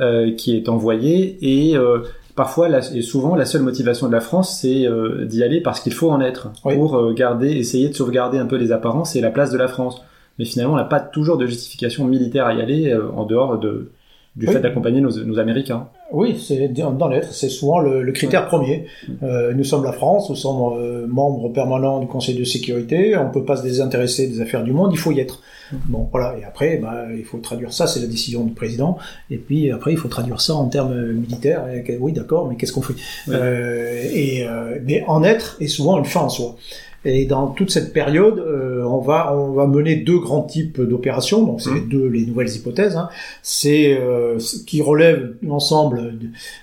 euh, qui est envoyée et euh, parfois et souvent la seule motivation de la France c'est d'y aller parce qu'il faut en être pour garder essayer de sauvegarder un peu les apparences et la place de la France. Mais finalement on n'a pas toujours de justification militaire à y aller en dehors de du fait d'accompagner nos, nos, Américains. Oui, c'est dans l'être, c'est souvent le, le critère premier. Euh, nous sommes la France, nous sommes euh, membres permanents du Conseil de sécurité, on peut pas se désintéresser des affaires du monde, il faut y être. Bon, voilà, et après, bah, il faut traduire ça, c'est la décision du président, et puis après, il faut traduire ça en termes militaires. Oui, d'accord, mais qu'est-ce qu'on fait? Euh, Et euh, mais en être est souvent une fin en soi. Et dans toute cette période, euh, on va on va mener deux grands types d'opérations. Donc c'est les mmh. deux les nouvelles hypothèses. Hein. C'est euh, qui relève l'ensemble.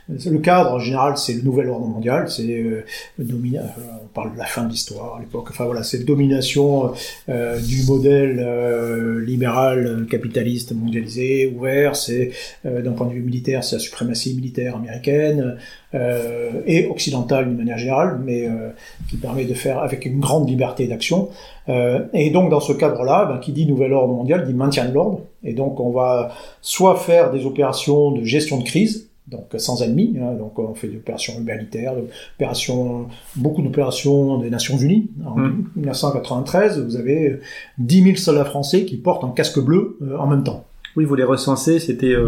Le cadre en général, c'est le nouvel ordre mondial. C'est euh, euh, on parle de la fin de l'histoire à l'époque. Enfin voilà, c'est domination euh, du modèle euh, libéral capitaliste mondialisé ouvert. C'est d'un point de vue militaire, c'est la suprématie militaire américaine. Euh, et occidentale d'une manière générale, mais euh, qui permet de faire avec une grande liberté d'action. Euh, et donc dans ce cadre-là, ben, qui dit nouvel ordre mondial dit maintien de l'ordre. Et donc on va soit faire des opérations de gestion de crise, donc sans ennemis. Hein, donc on fait des opérations humanitaires, opérations, beaucoup d'opérations des Nations Unies. En 1993, mmh. vous avez 10 000 soldats français qui portent un casque bleu euh, en même temps. Oui, vous les recensez, c'était euh,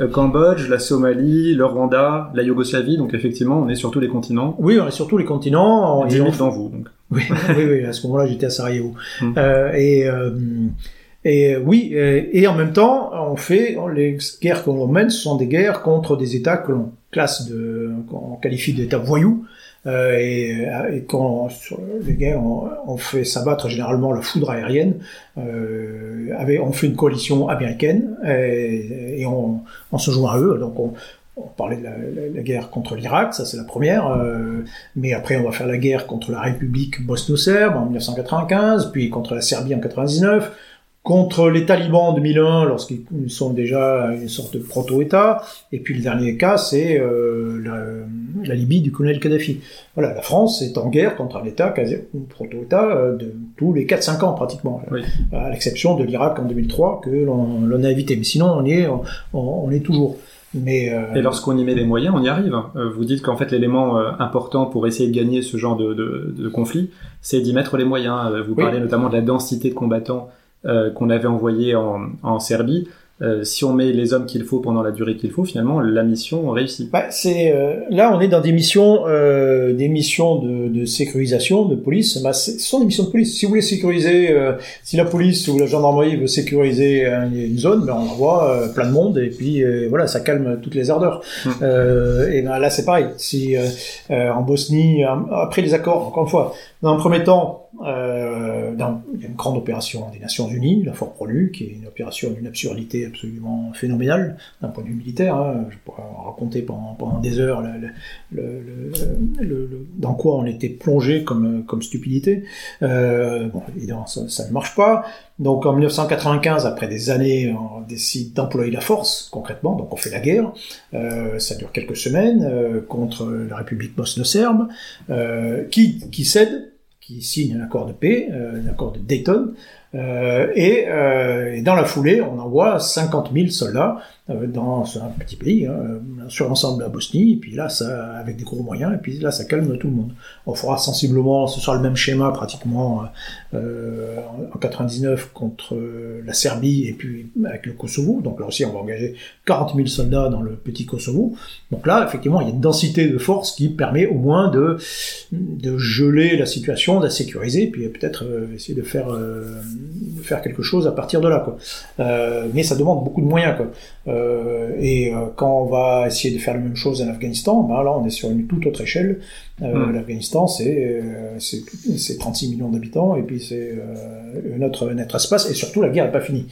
euh, Cambodge, la Somalie, le Rwanda, la Yougoslavie, donc effectivement, on est sur tous les continents. Oui, on est sur tous les continents. On est dans vous, donc. Oui, oui, oui, à ce moment-là, j'étais à Sarajevo. Euh, et, euh, et oui, et, en même temps, on fait les guerres que l'on mène, ce sont des guerres contre des États que l'on classe de, qu'on qualifie d'États voyous. Euh, et, et, quand sur les guerres, on, on, fait s'abattre généralement la foudre aérienne. Euh, avec, on fait une coalition américaine et, et on, on, se joint à eux. Donc on, on parlait de la, la, la guerre contre l'Irak, ça c'est la première, euh, mais après on va faire la guerre contre la République bosno-serbe en 1995, puis contre la Serbie en 99, contre les talibans en 2001 lorsqu'ils sont déjà une sorte de proto-État, et puis le dernier cas c'est euh, la, la, Libye du colonel Kadhafi. Voilà, la France est en guerre contre un État, un proto-État, euh, de tous les 4-5 ans pratiquement, oui. à l'exception de l'Irak en 2003 que l'on a évité, mais sinon on y est, on, on est toujours. Mais euh... Et lorsqu'on y met des moyens, on y arrive. Euh, vous dites qu'en fait l'élément euh, important pour essayer de gagner ce genre de, de, de conflit, c'est d'y mettre les moyens. Vous oui. parlez notamment de la densité de combattants euh, qu'on avait envoyé en, en Serbie. Euh, si on met les hommes qu'il faut pendant la durée qu'il faut, finalement, la mission réussit. Bah, c'est euh, là, on est dans des missions, euh, des missions de, de, sécurisation, de police. Bah, ce sont des missions de police. Si vous voulez sécuriser, euh, si la police ou la gendarmerie veut sécuriser une zone, ben on envoie euh, plein de monde et puis voilà, ça calme toutes les ardeurs. Hum. et ben, là, c'est pareil. Si en Bosnie, après les accords, encore une fois, dans un premier temps, euh, dans une grande opération des Nations Unies, la Fort Prolu, qui est une opération d'une absurdité absolument phénoménale d'un point de vue militaire. Hein. Je pourrais raconter pendant, des heures le, le, dans quoi on était plongé comme, comme stupidité. Euh, bon, évidemment, ça, ça, ne marche pas. Donc en 1995, après des années, on décide d'employer la force, concrètement, donc on fait la guerre. Euh, ça dure quelques semaines euh, contre la République bosno-serbe, euh, qui, qui cède qui signe un accord de paix, euh, un accord de Dayton, euh, et, euh, et, dans la foulée, on envoie 50 000 soldats dans un petit pays, hein, sur l'ensemble de la Bosnie, et puis là, ça, avec des gros moyens, et puis là, ça calme tout le monde. On fera sensiblement, ce sera le même schéma pratiquement euh, en 99 contre la Serbie et puis avec le Kosovo. Donc là aussi, on va engager 40 000 soldats dans le petit Kosovo. Donc là, effectivement, il y a une densité de force qui permet au moins de, de geler la situation, de la sécuriser, puis peut-être essayer de faire faire quelque chose à partir de là. Quoi. Euh, mais ça demande beaucoup de moyens. Quoi. Euh, et euh, quand on va essayer de faire la même chose en Afghanistan, ben là on est sur une toute autre échelle. Euh, hmm. L'Afghanistan c'est c'est 36 millions d'habitants et puis c'est notre notre espace et surtout la guerre n'est pas finie.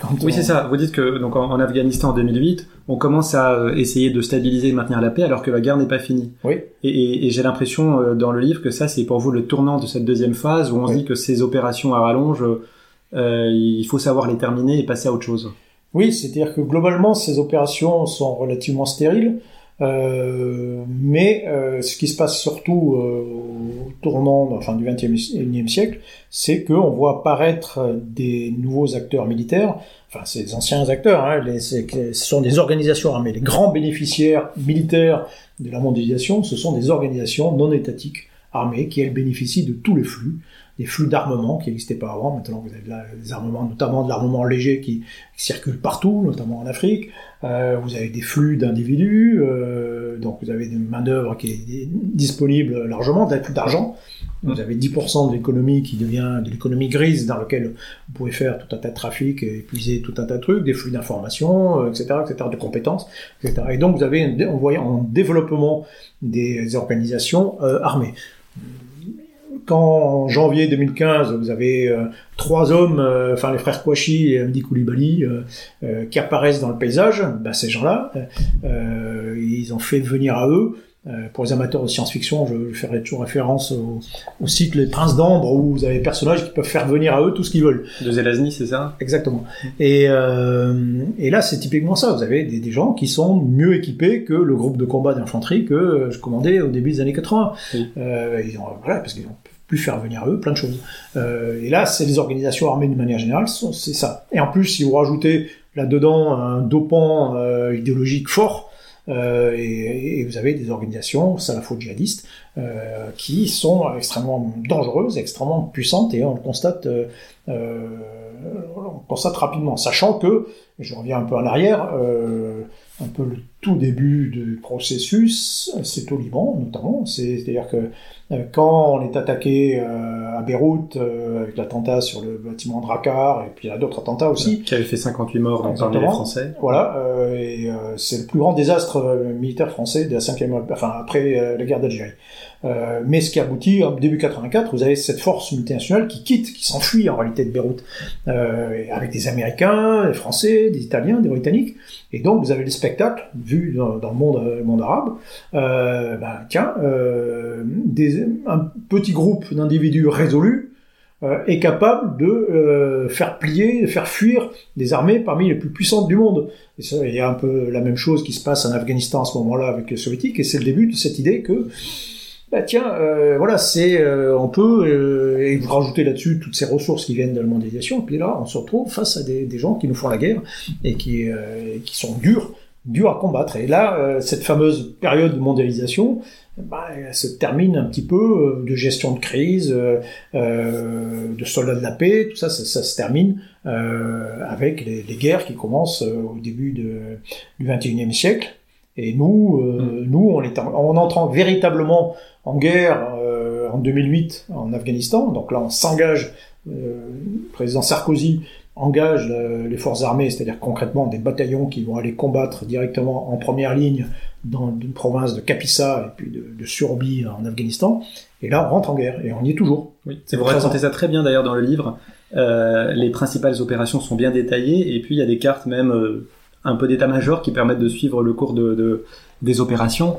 Quand oui c'est ça. Vous dites que donc en, Afghanistan en 2008 on commence à essayer de stabiliser et de maintenir la paix alors que la guerre n'est pas finie. Oui. Et, et, et j'ai l'impression dans le livre que ça c'est pour vous le tournant de cette deuxième phase où on se dit que ces opérations à rallonge euh, il faut savoir les terminer et passer à autre chose. Oui, c'est-à-dire que globalement, ces opérations sont relativement stériles. Euh, mais euh, ce qui se passe surtout euh, au tournant enfin, du XXIe siècle, c'est qu'on voit apparaître des nouveaux acteurs militaires, enfin c'est des anciens acteurs, hein, ce sont des organisations armées. Les grands bénéficiaires militaires de la mondialisation, ce sont des organisations non étatiques armées qui, elles, bénéficient de tous les flux des flux d'armement qui n'existaient pas avant. Maintenant, vous avez des armements, notamment de l'armement léger qui, circule partout, notamment en Afrique. Euh, vous avez des flux d'individus, euh, donc vous avez une main-d'œuvre qui est disponible largement, plus d'argent. Vous avez 10% de l'économie qui devient de l'économie grise dans laquelle vous pouvez faire tout un tas de trafic et épuiser tout un tas de trucs, des flux d'informations, etc., euh, etc., de compétences, etc. Et donc vous avez, on voit en développement des organisations armées quand en janvier 2015, vous avez euh, trois hommes, euh, enfin les frères Kouachi et Amdi Koulibaly, euh, qui apparaissent dans le paysage, ben, ces gens-là, ils ont fait venir à eux pour les amateurs de science-fiction, je ferai toujours référence au, au cycle Les Princes d'Ambre, où vous avez des personnages qui peuvent faire venir à eux tout ce qu'ils veulent. De Zelazny, c'est ça? Exactement. Et, et là, c'est typiquement ça. Vous avez des, des, gens qui sont mieux équipés que le groupe de combat d'infanterie que je commandais au début des années 80. ils ont, voilà, parce qu'ils ont plus faire venir eux, plein de choses. Euh, et là, c'est les organisations armées de manière générale, c'est ça. Et en plus, si vous rajoutez là-dedans un dopant euh, idéologique fort, euh, et, vous avez des organisations salafo-djihadistes qui sont extrêmement dangereuses, extrêmement puissantes, et on le constate, on constate rapidement, sachant que, je reviens un peu en arrière, un peu le tout début du processus, c'est au Liban notamment. C'est-à-dire que euh, quand on est attaqué euh, à Beyrouth euh, avec l'attentat sur le bâtiment Drakkar, et puis il y a d'autres attentats aussi. Qui avait fait 58 morts dans parmi les Français. Voilà, et c'est le plus grand désastre militaire français de la cinquième, enfin après la guerre d'Algérie. Euh, mais ce qui aboutit, en début 84, vous avez cette force multinationale qui quitte, qui s'enfuit en réalité de Beyrouth, euh, avec des Américains, des Français, des Italiens, des Britanniques. Et donc vous avez le spectacle, vu dans, le, monde, arabe, euh, ben, tiens, un petit groupe d'individus résolus est capable de faire plier, de faire fuir des armées parmi les plus puissantes du monde. Et il y a un peu la même chose qui se passe en Afghanistan à ce moment-là avec les soviétiques, et c'est le début de cette idée que bah tiens, euh, voilà, c'est euh, on peut euh, et vous rajoutez là-dessus toutes ces ressources qui viennent de la mondialisation, et puis là on se retrouve face à des, gens qui nous font la guerre et qui qui sont durs, durs à combattre. Et là, cette fameuse période de mondialisation, bah, elle se termine un petit peu de gestion de crise, de soldats de la paix, tout ça, ça, se termine avec les, guerres qui commencent au début du 21e siècle. Et nous, mm. nous, on est en, en entrant véritablement en guerre euh, en 2008 en Afghanistan. Donc là, on s'engage, euh, président Sarkozy engage les forces armées, c'est-à-dire concrètement des bataillons qui vont aller combattre directement en première ligne dans une province de Kapisa et puis de, de Surbi en Afghanistan. Et là, on rentre en guerre et on y est toujours. Oui, vous racontez ça très bien d'ailleurs dans le livre. Euh, les principales opérations sont bien détaillées et puis il y a des cartes même euh, un peu d'état-major qui permettent de suivre le cours de, de des opérations.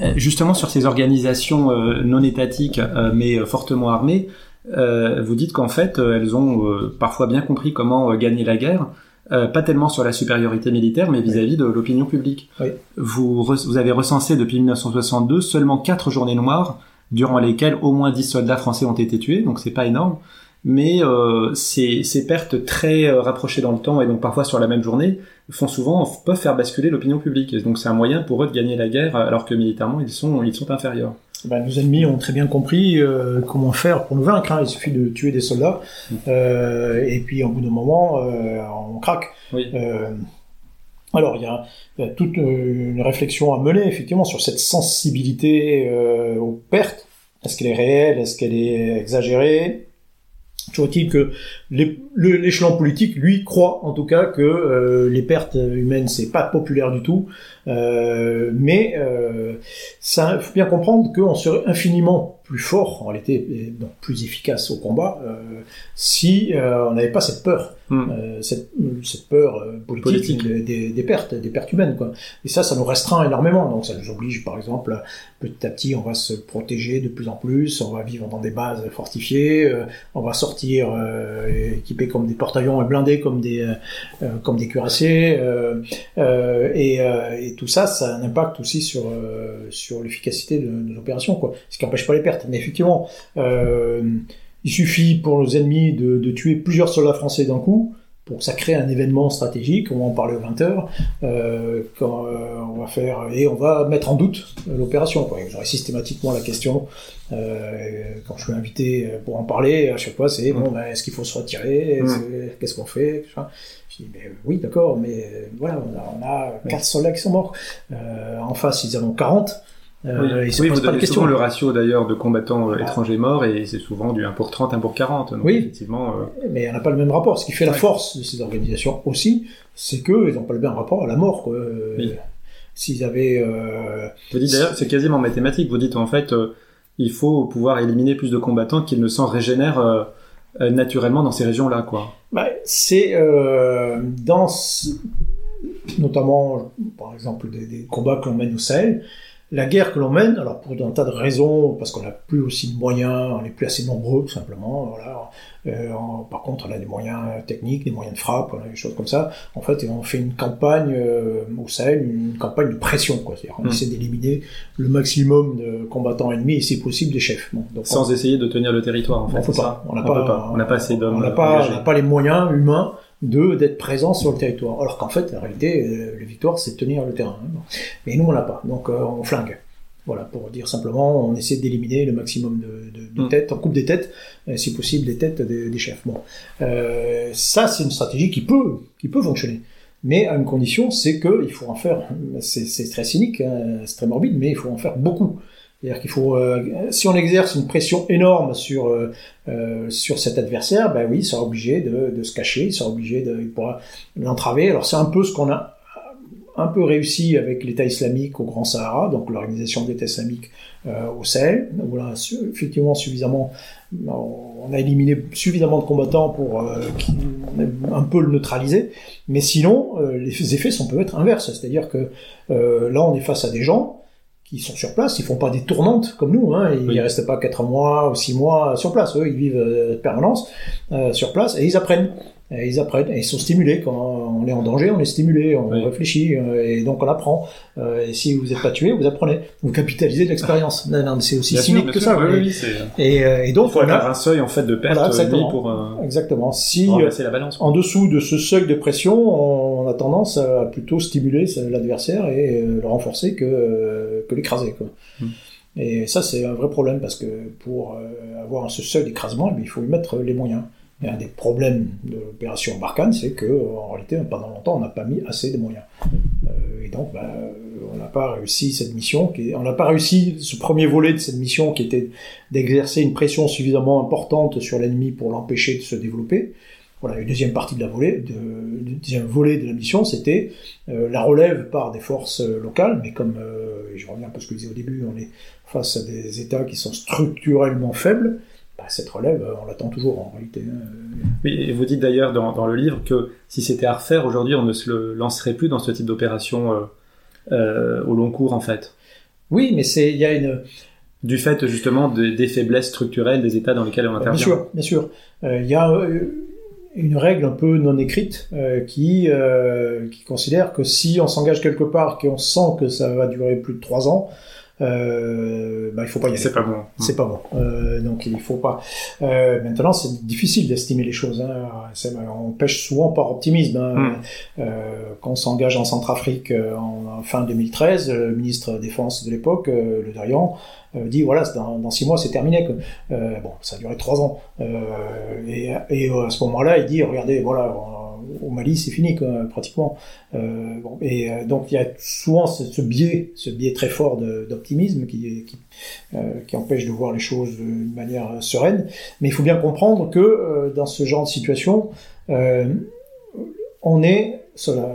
Euh, justement sur ces organisations euh, non étatiques mais fortement armées, vous dites qu'en fait elles ont parfois bien compris comment gagner la guerre. pas tellement sur la supériorité militaire, mais vis-à-vis de l'opinion publique. Oui. Vous, vous avez recensé depuis 1962 seulement quatre journées noires durant lesquelles au moins 10 soldats français ont été tués, donc c'est pas énorme. Mais euh, ces, ces, pertes très euh, rapprochées dans le temps et donc parfois sur la même journée font souvent peuvent faire basculer l'opinion publique. Et donc c'est un moyen pour eux de gagner la guerre alors que militairement ils sont ils sont inférieurs. Ben, nos ennemis ont très bien compris euh, comment faire pour nous vaincre. Hein. Il suffit de tuer des soldats mm. euh, et puis au bout d'un moment euh, on craque. Oui. alors il y, a, il y, a, toute une réflexion à mener effectivement sur cette sensibilité aux pertes. Est-ce qu'elle est réelle? Est-ce qu'elle est exagérée? Toujours est-il que l'échelon politique, lui, croit en tout cas que euh, les pertes humaines, c'est pas populaire du tout, euh, mais euh, ça, faut bien comprendre qu'on serait infiniment plus fort, en réalité, donc plus efficace au combat, euh, si euh, on n'avait pas cette peur, hmm. euh, cette, cette, peur politique, Des, des, pertes, des pertes humaines, quoi. Et ça, ça nous restreint énormément. Donc, ça nous oblige, par exemple, petit à petit, on va se protéger de plus en plus, on va vivre dans des bases fortifiées, on va sortir équipés comme des porte-avions et blindés comme des comme des cuirassiers, et, et, tout ça, ça a un impact aussi sur sur l'efficacité de nos opérations, quoi. Ce qui n'empêche pas les pertes mais effectivement, euh, il suffit pour nos ennemis de, de, tuer plusieurs soldats français d'un coup pour que ça crée un événement stratégique. On va en parler aux 20 heures. Euh, quand, euh, on va faire et on va mettre en doute l'opération. J'aurai systématiquement la question euh, quand je suis invité pour en parler. À chaque fois, c'est bon, ben, est-ce qu'il faut se retirer? Qu'est-ce qu'on fait? Je dis, mais oui, d'accord, mais voilà, on a, on a 4 soldats qui sont morts. en face, ils en ont 40. Euh, oui, vous pas souvent le ratio d'ailleurs de combattants euh, étrangers morts et c'est souvent du 1 pour 30, 1 pour 40. Donc oui, effectivement. Euh... Mais on n'a pas le même rapport. Ce qui fait la force de ces organisations aussi, c'est qu'ils n'ont pas le même rapport à la mort. Quoi. Oui. S'ils avaient. Euh... Vous dites d'ailleurs, c'est quasiment mathématique. Vous dites en fait, euh, il faut pouvoir éliminer plus de combattants qu'ils ne s'en régénèrent euh, naturellement dans ces régions-là, quoi. Bah, c'est dans, notamment, par exemple, des, des combats que l'on mène au Sahel la guerre que l'on mène, alors pour un tas de raisons, parce qu'on n'a plus aussi de moyens, on n'est plus assez nombreux tout simplement. Voilà. Euh, par contre, on a des moyens techniques, des moyens de frappe, des choses comme ça. En fait, on fait une campagne euh, au Sahel, une campagne de pression. Quoi. on mm. essaie d'éliminer le maximum de combattants ennemis et, si possible, des chefs. Bon, donc, Sans essayer de tenir le territoire. En fait, on pas. On n'a pas, on n'a pas assez d'hommes. On n'a pas, pas les moyens humains de d'être présent sur le territoire. Alors qu'en fait, en réalité, euh, la victoire, c'est tenir le terrain. Hein. Mais nous, on l'a pas. Donc, euh, on flingue. Voilà, pour dire simplement, on essaie d'éliminer le maximum de, de, de mm. têtes, on coupe des têtes, euh, si possible des têtes des, des chefs. Bon, euh, ça c'est une stratégie qui peut, qui peut fonctionner, mais à une condition, c'est qu'il faut en faire. C'est très cynique, hein, c'est très morbide, mais il faut en faire beaucoup. C'est-à-dire qu'il faut, euh, si on exerce une pression énorme sur euh, euh, sur cet adversaire, ben oui, il sera obligé de, de se cacher, il sera obligé de, il pourra l'entraver. Alors c'est un peu ce qu'on a un peu réussi avec l'État islamique au Grand Sahara, donc l'organisation de l'État islamique euh, au Sahel. où là, effectivement, suffisamment, on a éliminé suffisamment de combattants pour euh, un peu le neutraliser. Mais sinon, euh, les effets sont peut-être inverses, c'est-à-dire que euh, là, on est face à des gens qui sont sur place, ils font pas des tournantes comme nous, hein, ils oui. restent pas quatre mois ou six mois sur place, eux ils vivent euh, permanence euh, sur place et ils apprennent. Et ils apprennent, et ils sont stimulés. Quand on est en danger, on est stimulé, on oui. réfléchit, euh, et donc on apprend. Euh, et si vous n'êtes pas tué, vous apprenez. Vous capitalisez de l'expérience. Non, non, c'est aussi bien cynique que ça. Oui, oui, et, euh, et, donc, il faut on a un seuil en fait de perte voilà, exactement, pour euh, exactement. Si la balance, en dessous de ce seuil de pression, on a tendance à plutôt stimuler l'adversaire et le renforcer que que l'écraser. Quoi. Mm. Et ça, c'est un vrai problème parce que pour avoir ce seuil d'écrasement, eh il faut y mettre les moyens. Et un des problèmes de l'opération Barkhane, c'est que en réalité, pendant longtemps, on n'a pas mis assez de moyens. Euh, et donc, bah, on n'a pas réussi cette mission. Qui est, on n'a pas réussi ce premier volet de cette mission, qui était d'exercer une pression suffisamment importante sur l'ennemi pour l'empêcher de se développer. voilà, une deuxième partie de la volée, de, le deuxième volet de la mission, c'était la relève par des forces locales, mais comme je reviens un peu à ce que je disais au début, on est face à des États qui sont structurellement faibles. Bah, cette relève, on l'attend toujours en réalité. Hein. Oui, et vous dites d'ailleurs dans, dans, le livre que si c'était à refaire aujourd'hui, on ne se le lancerait plus dans ce type d'opération au long cours en fait. Oui, mais c'est il y a une du fait justement des faiblesses structurelles des États dans lesquels on intervient. Bien sûr, bien sûr. Euh, il y a euh, une règle un peu non écrite euh, qui qui considère que si on s'engage quelque part, qu'on sent que ça va durer plus de trois ans, euh, bah, il faut pas y aller. C'est pas bon. C'est pas bon. Euh, donc il faut pas. Euh, maintenant, c'est difficile d'estimer les choses. Hein. On pêche souvent par optimisme. Hein. Hmm. Euh, quand on s'engage en Centrafrique euh, en, fin 2013, le ministre de Défense de l'époque, euh, Le Darian, dit voilà, dans, dans, six mois c'est terminé. bon, ça a duré trois ans. et, et à ce moment-là, il dit regardez, voilà au Mali, c'est fini quoi, pratiquement. Euh, bon, et euh, donc il y a souvent ce, biais, ce biais très fort d'optimisme qui, qui, euh, qui, empêche de voir les choses d'une manière sereine. Mais il faut bien comprendre que dans ce genre de situation, on est sur la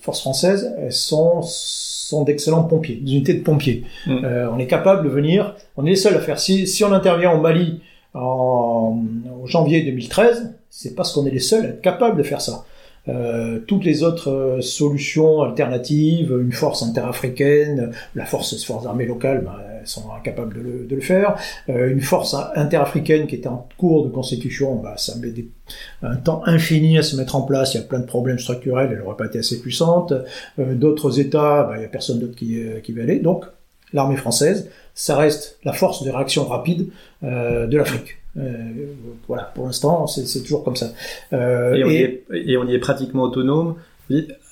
force française, elles sont sont d'excellents pompiers, des unités de pompiers. Mm. on est capable de venir, on est les seuls à faire. Si, si on intervient au Mali en, janvier 2013, c'est parce qu'on est les seuls à être capables de faire ça. Euh, toutes les autres euh, solutions alternatives, une force interafricaine, la force, les forces armées ben, elles sont incapables de le, faire. Euh, une force interafricaine qui est en cours de constitution, ben, ça met un temps infini à se mettre en place. Il y a plein de problèmes structurels, elle n'aurait pas été assez puissante. D'autres États, ben, il n'y a personne d'autre qui, qui veut aller. Donc, l'armée française, ça reste la force de réaction rapide de l'Afrique. Euh, voilà, pour l'instant, c'est toujours comme ça. Euh, et, on et... et, on y est pratiquement autonome.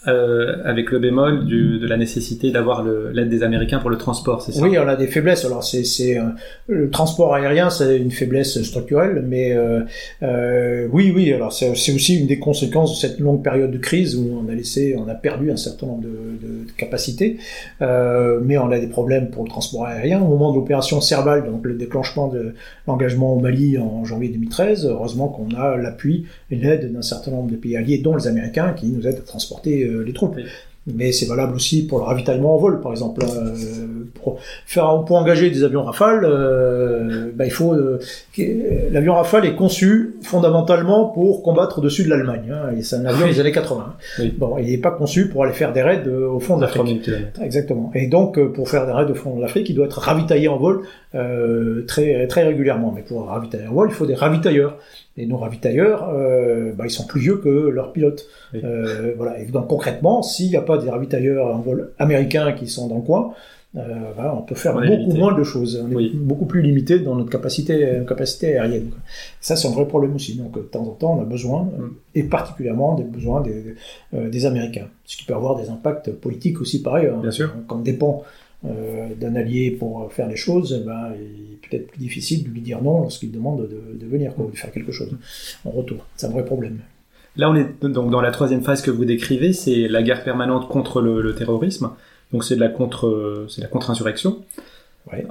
Euh, avec le bémol de la nécessité d'avoir l'aide des Américains pour le transport, c'est ça? Oui, on a des faiblesses. Alors c'est euh, le transport aérien, c'est une faiblesse structurelle, mais euh, oui, oui. Alors c'est aussi une des conséquences de cette longue période de crise où on a laissé, on a perdu un certain nombre de, de, capacités, mais on a des problèmes pour le transport aérien. Au moment de l'opération Serval, donc le déclenchement de l'engagement au Mali en janvier 2013, heureusement qu'on a l'appui et l'aide d'un certain nombre de pays alliés, dont les Américains, qui nous aident à transporter les troupes. Mais c'est valable aussi pour le ravitaillement en vol, par exemple. Euh, pour, faire, pour engager des avions Rafale, euh, bah, il faut euh, l'avion Rafale est conçu fondamentalement pour combattre au-dessus de l'Allemagne. Hein, et c'est un avion des années 80. Bon, il n'est pas conçu pour aller faire des raids au fond de l'Afrique. Exactement. Et donc, pour faire des raids au fond de l'Afrique, il doit être ravitaillé en vol très très régulièrement. Mais pour ravitailler en vol, il faut des ravitailleurs. Et nos ravitailleurs, euh, bah, ils sont plus vieux que leurs pilotes. Euh, voilà. Et donc concrètement, s'il n'y a pas des ravitailleurs en vol américains qui sont dans le coin, euh, on peut faire beaucoup moins de choses. On est beaucoup plus limité dans notre capacité, capacité aérienne. Ça, c'est un vrai problème aussi. Donc, de temps en temps, on a besoin, mm. et particulièrement des besoins des, euh, des Américains. Ce qui peut avoir des impacts politiques aussi pareil. Hein. Bien sûr. Quand on dépend euh, d'un allié pour faire les choses, eh ben, il est peut-être plus difficile de lui dire non lorsqu'il demande de, venir, quoi, de faire quelque chose en retour. C'est un vrai problème. Là, on est donc dans la troisième phase que vous décrivez, c'est la guerre permanente contre le, terrorisme. Donc c'est de la contre, c'est la contre-insurrection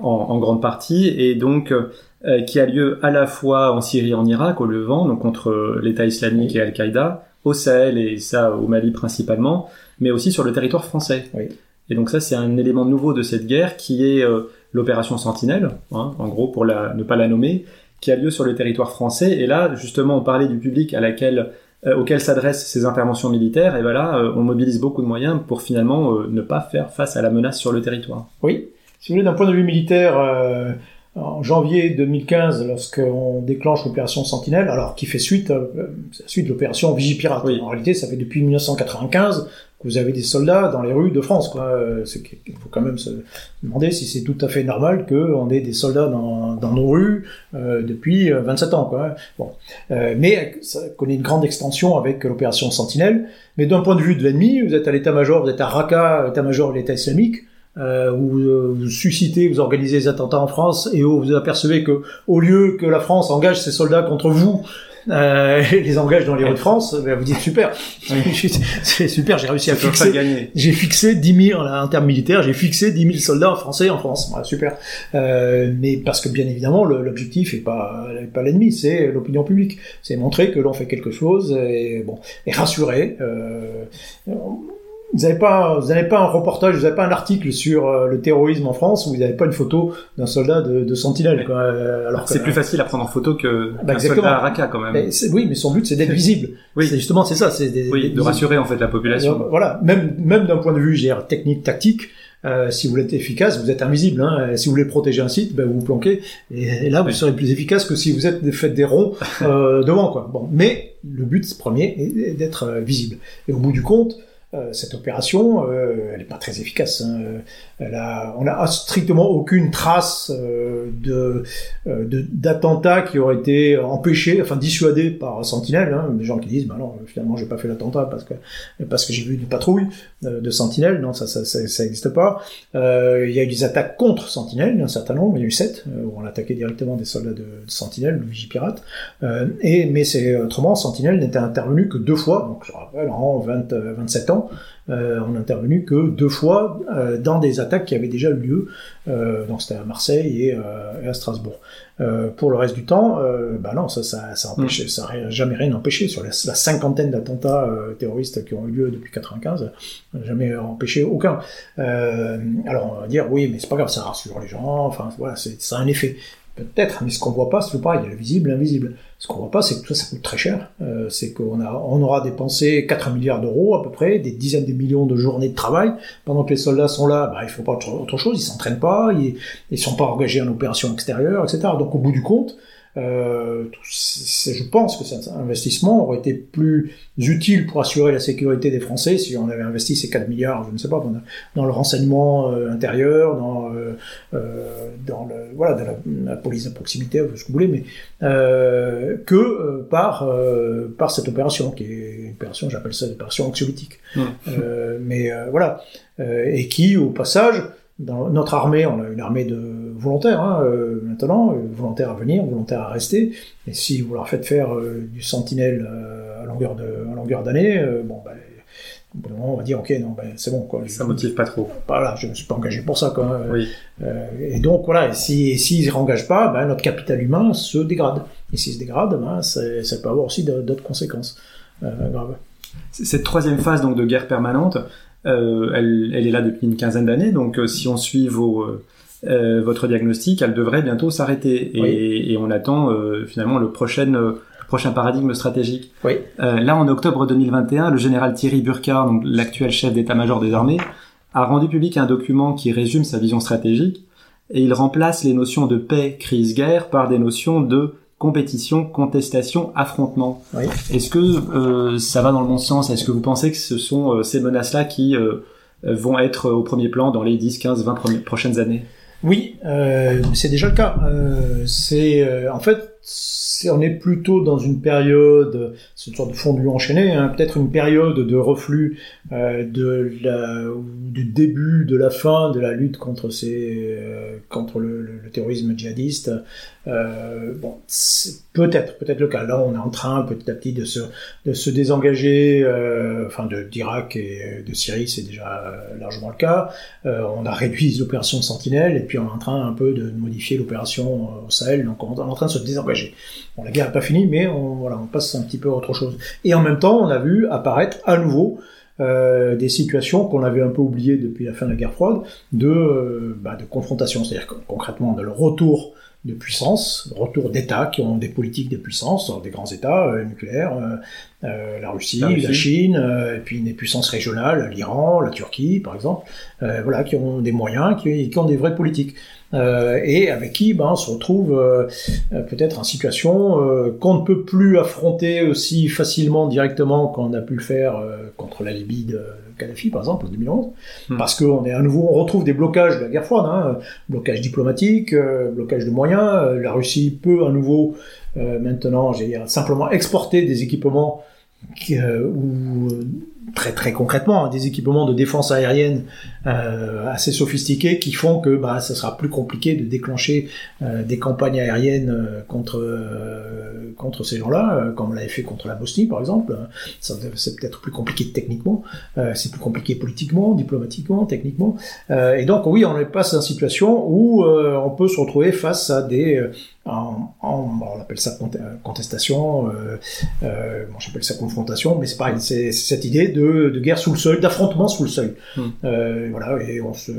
en, grande partie, et donc euh, qui a lieu à la fois en Syrie, et en Irak, au Levant, donc contre l'État islamique et Al-Qaïda, au Sahel et ça au Mali principalement, mais aussi sur le territoire français. Oui. Et donc ça, c'est un élément nouveau de cette guerre qui est euh, l'opération Sentinelle, hein, en gros pour la, ne pas la nommer, qui a lieu sur le territoire français. Et là, justement, on parlait du public à laquelle, euh, auquel s'adressent ces interventions militaires. Et ben là, euh, on mobilise beaucoup de moyens pour finalement ne pas faire face à la menace sur le territoire. Oui. Si vous voulez, d'un point de vue militaire, en janvier 2015, lorsqu'on déclenche l'opération Sentinelle, alors qui fait suite, suite de l'opération Vigipirate. Oui. En réalité, ça fait depuis 1995 vous avez des soldats dans les rues de France. Quoi. Il faut quand même se demander si c'est tout à fait normal qu'on ait des soldats dans, nos rues euh, depuis 27 euh, ans. Quoi. Bon. Euh, mais ça connaît une grande extension avec l'opération Sentinelle. Mais d'un point de vue de l'ennemi, vous êtes à l'état-major, vous êtes à Raqqa, état-major de l'État islamique, euh, où vous suscitez, vous organisez des attentats en France et où vous apercevez que au lieu que la France engage ses soldats contre vous, euh, les engage dans les Hauts-de-France, ben, vous dites super, c'est super, j'ai réussi à fixer, j'ai fixé 10 000 en termes militaires, j'ai fixé 10 000 soldats français en France, super. Euh, mais parce que bien évidemment, l'objectif est pas pas l'ennemi, c'est l'opinion publique, c'est montrer que l'on fait quelque chose et bon et rassurer. Euh, vous n'avez pas, vous n'avez pas un reportage, vous n'avez pas un article sur euh, le terrorisme en France où vous n'avez pas une photo d'un soldat de, de sentinelle. Quoi. Euh, alors c'est plus facile à prendre en photo que bah, qu'un soldat à Raqqa quand même. Mais oui, mais son but c'est d'être visible. oui, c'est justement c'est ça, c'est oui, de rassurer en fait la population. Euh, voilà, même même d'un point de vue, j'ai technique, tactique. Euh, si vous êtes efficace, vous êtes invisible. Hein. Si vous voulez protéger un site, ben, vous vous planquez. Et, là, vous serez plus efficace que si vous êtes faites des ronds euh, devant. Quoi. Bon, mais le but premier est d'être visible. Et au bout du compte, cette opération, euh, elle n'est pas très efficace. Hein. A, on n'a strictement aucune trace euh, de d'attentats qui auraient été empêchés, enfin dissuadés par Sentinelle. Hein. Des gens qui disent, bah non, finalement, j'ai pas fait l'attentat parce que parce que j'ai vu une patrouille de Sentinelle. Non, ça, ça, ça, existe pas. Il y a eu des attaques contre Sentinelle, un certain nombre. Il y a eu sept où on attaquait directement des soldats de, de Sentinelle, le Vigipirate. et mais c'est autrement, Sentinelle n'était intervenu que deux fois. Donc je rappelle, en 20, 27 ans. Euh, on n'a intervenu que deux fois euh, dans des attaques qui avaient déjà eu lieu. Euh, donc c'était à Marseille et, à Strasbourg. pour le reste du temps, bah non, ça, ça, ça, empêché, ça n'a jamais rien empêché. Sur la, cinquantaine d'attentats terroristes qui ont eu lieu depuis 95, jamais empêché aucun. alors on va dire oui, mais c'est pas grave, ça rassure les gens. Enfin voilà, c'est ça a un effet. Peut-être, mais ce qu'on voit pas, c'est pareil, il y a le visible, l'invisible. Ce qu'on voit pas, c'est que ça, ça coûte très cher. Euh, c'est qu'on a, on aura dépensé 4 milliards d'euros à peu près, des dizaines de millions de journées de travail. Pendant que les soldats sont là, bah, ils font pas autre, chose, ils s'entraînent pas, ils, ils sont pas engagés en opération extérieure, etc. Donc au bout du compte, euh, je pense que cet investissement aurait été plus utile pour assurer la sécurité des Français si on avait investi ces 4 milliards, je ne sais pas, dans, le renseignement euh, intérieur, dans, euh, dans, le, voilà, dans la, police de proximité, ce que vous voulez, mais euh, que par, par cette opération, qui est une opération, j'appelle ça l'opération anxiolytique. Mmh. mais voilà, et qui, au passage, dans notre armée, on a une armée de volontaires hein, euh, maintenant, euh, volontaires à venir, volontaires à rester. Et si vous leur faites faire euh, du sentinelle à longueur de, à longueur d'année, bon, ben, on va dire ok, non, ben, c'est bon quoi. Ça motive pas trop. Voilà, je me suis pas engagé pour ça quoi. Oui. et donc voilà, si s'ils ne réengagent pas, ben, notre capital humain se dégrade. Et s'il se dégrade, ben, ça peut avoir aussi d'autres conséquences graves. Cette troisième phase donc de guerre permanente, euh, elle, elle, est là depuis une quinzaine d'années, donc euh, si on suit vos, euh, votre diagnostic, elle devrait bientôt s'arrêter. Et, et, on attend finalement le prochain, prochain paradigme stratégique. Oui. là, en octobre 2021, le général Thierry Burkhardt, donc l'actuel chef d'état-major des armées, a rendu public un document qui résume sa vision stratégique et il remplace les notions de paix, crise, guerre par des notions de compétition, contestation, affrontement. Est-ce que euh, ça va dans le bon sens? Est-ce que vous pensez que ce sont euh, ces menaces-là qui euh, vont être au premier plan dans les 10, 15, 20 prochaines années? Oui, c'est déjà le cas. c'est en fait on est plutôt dans une période, c'est une sorte de fondu enchaîné, hein, peut-être une période de reflux euh, de la, du début, de la fin de la lutte contre ces, euh, contre le, terrorisme djihadiste. Euh, bon, peut-être, peut-être le cas. Là, on est en train petit à petit de se, de se désengager, euh, enfin, d'Irak et de Syrie, c'est déjà largement le cas. On a réduit de Sentinelle et puis on est en train un peu de modifier l'opération au Sahel, donc on est en train de se désengager. Bon, la guerre n'est pas finie, mais on, voilà, on passe un petit peu à autre chose. Et en même temps, on a vu apparaître à nouveau euh, des situations qu'on avait un peu oubliées depuis la fin de la guerre froide, de, euh, bah, de confrontation, c'est-à-dire concrètement de le retour de puissance, retour d'États qui ont des politiques de puissance, des grands États euh, nucléaires, euh, la, Russie, la, Chine, et puis des puissances régionales, l'Iran, la Turquie par exemple, voilà, qui ont des moyens, qui, qui ont des vraies politiques. Euh, et avec qui ben, on se retrouve euh, peut-être en situation euh, qu'on ne peut plus affronter aussi facilement directement qu'on a pu le faire contre la Libye de Kadhafi par exemple en 2011, hmm. parce qu'on est à nouveau, on retrouve des blocages de la guerre froide, hein, blocage diplomatique, blocage de moyens. la Russie peut à nouveau maintenant, j'ai dire simplement exporter des équipements qui, ou très très concrètement, hein, des équipements de défense aérienne euh, assez sophistiqués qui font que bah, ça sera plus compliqué de déclencher euh, des campagnes aériennes euh, contre contre ces gens-là, comme on l'avait fait contre la Bosnie par exemple. C'est peut-être plus compliqué techniquement, c'est plus compliqué politiquement, diplomatiquement, techniquement. et donc oui, on est pas dans une situation où on peut se retrouver face à des on appelle ça contestation, euh, j'appelle ça confrontation, mais c'est pareil, c'est cette idée de, de, guerre sous le seuil, d'affrontement sous le seuil. Hmm. Euh, voilà, et on se,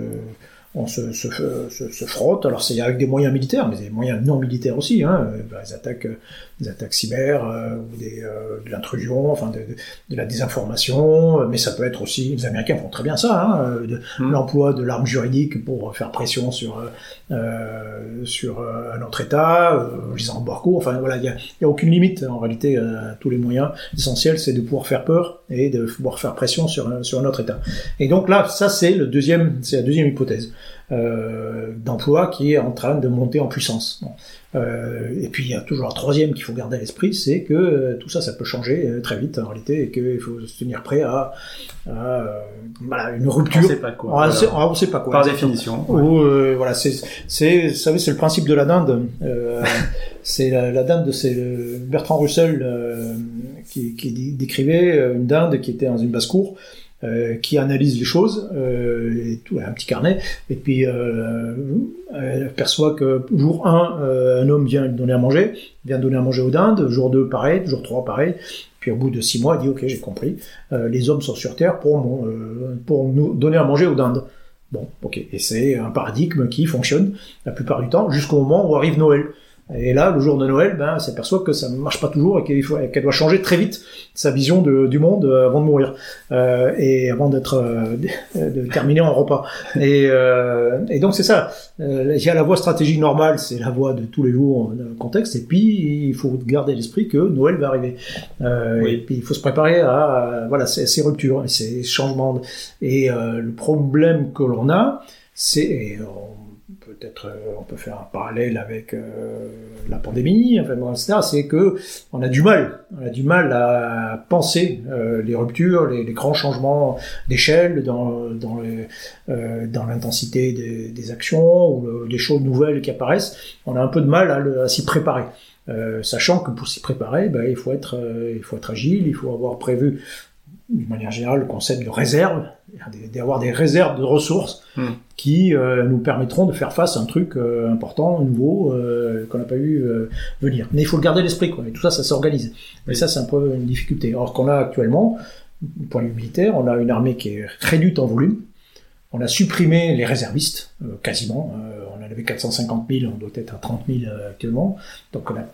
on se, se, se, se frotte. Alors c'est avec des moyens militaires, mais des moyens non militaires aussi. Hein, des attaques, des attaques cyber, euh, ou des, euh, de l'intrusion, enfin de, de, la désinformation. Mais ça peut être aussi, les Américains font très bien ça, hein, hmm. l'emploi de l'arme juridique pour faire pression sur euh, sur un autre État, les embargos. Enfin voilà, il y a, y a, aucune limite en réalité à tous les moyens. L'essentiel, c'est de pouvoir faire peur et de pouvoir faire pression sur sur un autre État. Et donc là, ça c'est le deuxième, c'est la deuxième hypothèse euh, d'emploi qui est en train de monter en puissance. Euh, et puis il y a toujours un troisième qu'il faut garder à l'esprit, c'est que euh, tout ça, ça peut changer euh, très vite en réalité, et qu'il faut se tenir prêt à, à voilà, une rupture. On sait pas quoi. On, sait, pas quoi. Par définition. Ou, voilà, c'est, c'est, vous savez, c'est le principe de la dinde. c'est la, la, dinde de c'est Bertrand Russell qui, qui décrivait une dinde qui était dans une basse cour euh, qui analyse les choses, euh, un petit carnet, et puis euh, elle perçoit que jour 1, un homme vient donner à manger, vient donner à manger aux dindes, jour 2, pareil, jour 3, pareil, puis au bout de 6 mois, elle dit, ok, j'ai compris, les hommes sont sur Terre pour, pour nous donner à manger aux dindes. Bon, ok, et c'est un paradigme qui fonctionne la plupart du temps, jusqu'au moment où arrive Noël. Et là, le jour de Noël, ben, elle s'aperçoit que ça ne marche pas toujours et qu'elle doit changer très vite sa vision de, du monde euh, avant de mourir euh, et avant d'être euh, de terminer en repas. Et, euh, et donc c'est ça. Euh, il y a la voie stratégique normale, c'est la voie de tous les jours dans le contexte. Et puis il faut garder l'esprit que Noël va arriver. Et puis il faut se préparer à, voilà ces, ces, ruptures, ces changements. Et le problème que l'on a, c'est peut-être euh, on peut faire un parallèle avec euh, la pandémie, enfin etc. C'est que on a du mal, on a du mal à penser euh, les ruptures, les, grands changements d'échelle dans l'intensité des, actions ou des choses nouvelles qui apparaissent. On a un peu de mal à, s'y préparer. sachant que pour s'y préparer, ben, il faut être, il faut être agile, il faut avoir prévu d'une manière générale, le concept de réserve, d'avoir des réserves de ressources hmm. Qui euh, nous permettront de faire face à un truc euh, important, nouveau, euh, qu'on n'a pas eu venir. Mais il faut le garder à l'esprit, quoi. Et tout ça, ça s'organise. Et ça, c'est un peu une difficulté. Or, qu'on a actuellement, point de vue militaire, on a une armée qui est réduite en volume. On a supprimé les réservistes, quasiment on avait 450 000, on doit être à 30 000 euh, actuellement. Donc on a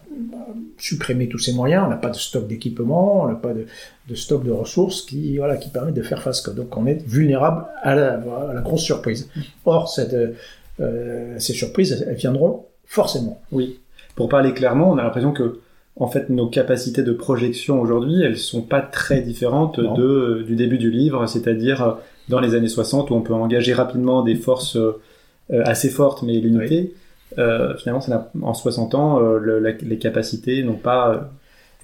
supprimé tous ces moyens, on n'a pas de stock d'équipement, on n'a pas de, stock de ressources qui, voilà, qui permettent de faire face. Donc on est vulnérable à la, grosse surprise. Or, cette, euh, ces surprises, elles viendront forcément. Oui. Pour parler clairement, on a l'impression que en fait, nos capacités de projection aujourd'hui, elles sont pas très différentes de, du début du livre, c'est-à-dire dans les années 60 où on peut engager rapidement des forces euh, assez forte mais limitée. Euh, finalement, ça en 60 ans, euh, les capacités n'ont pas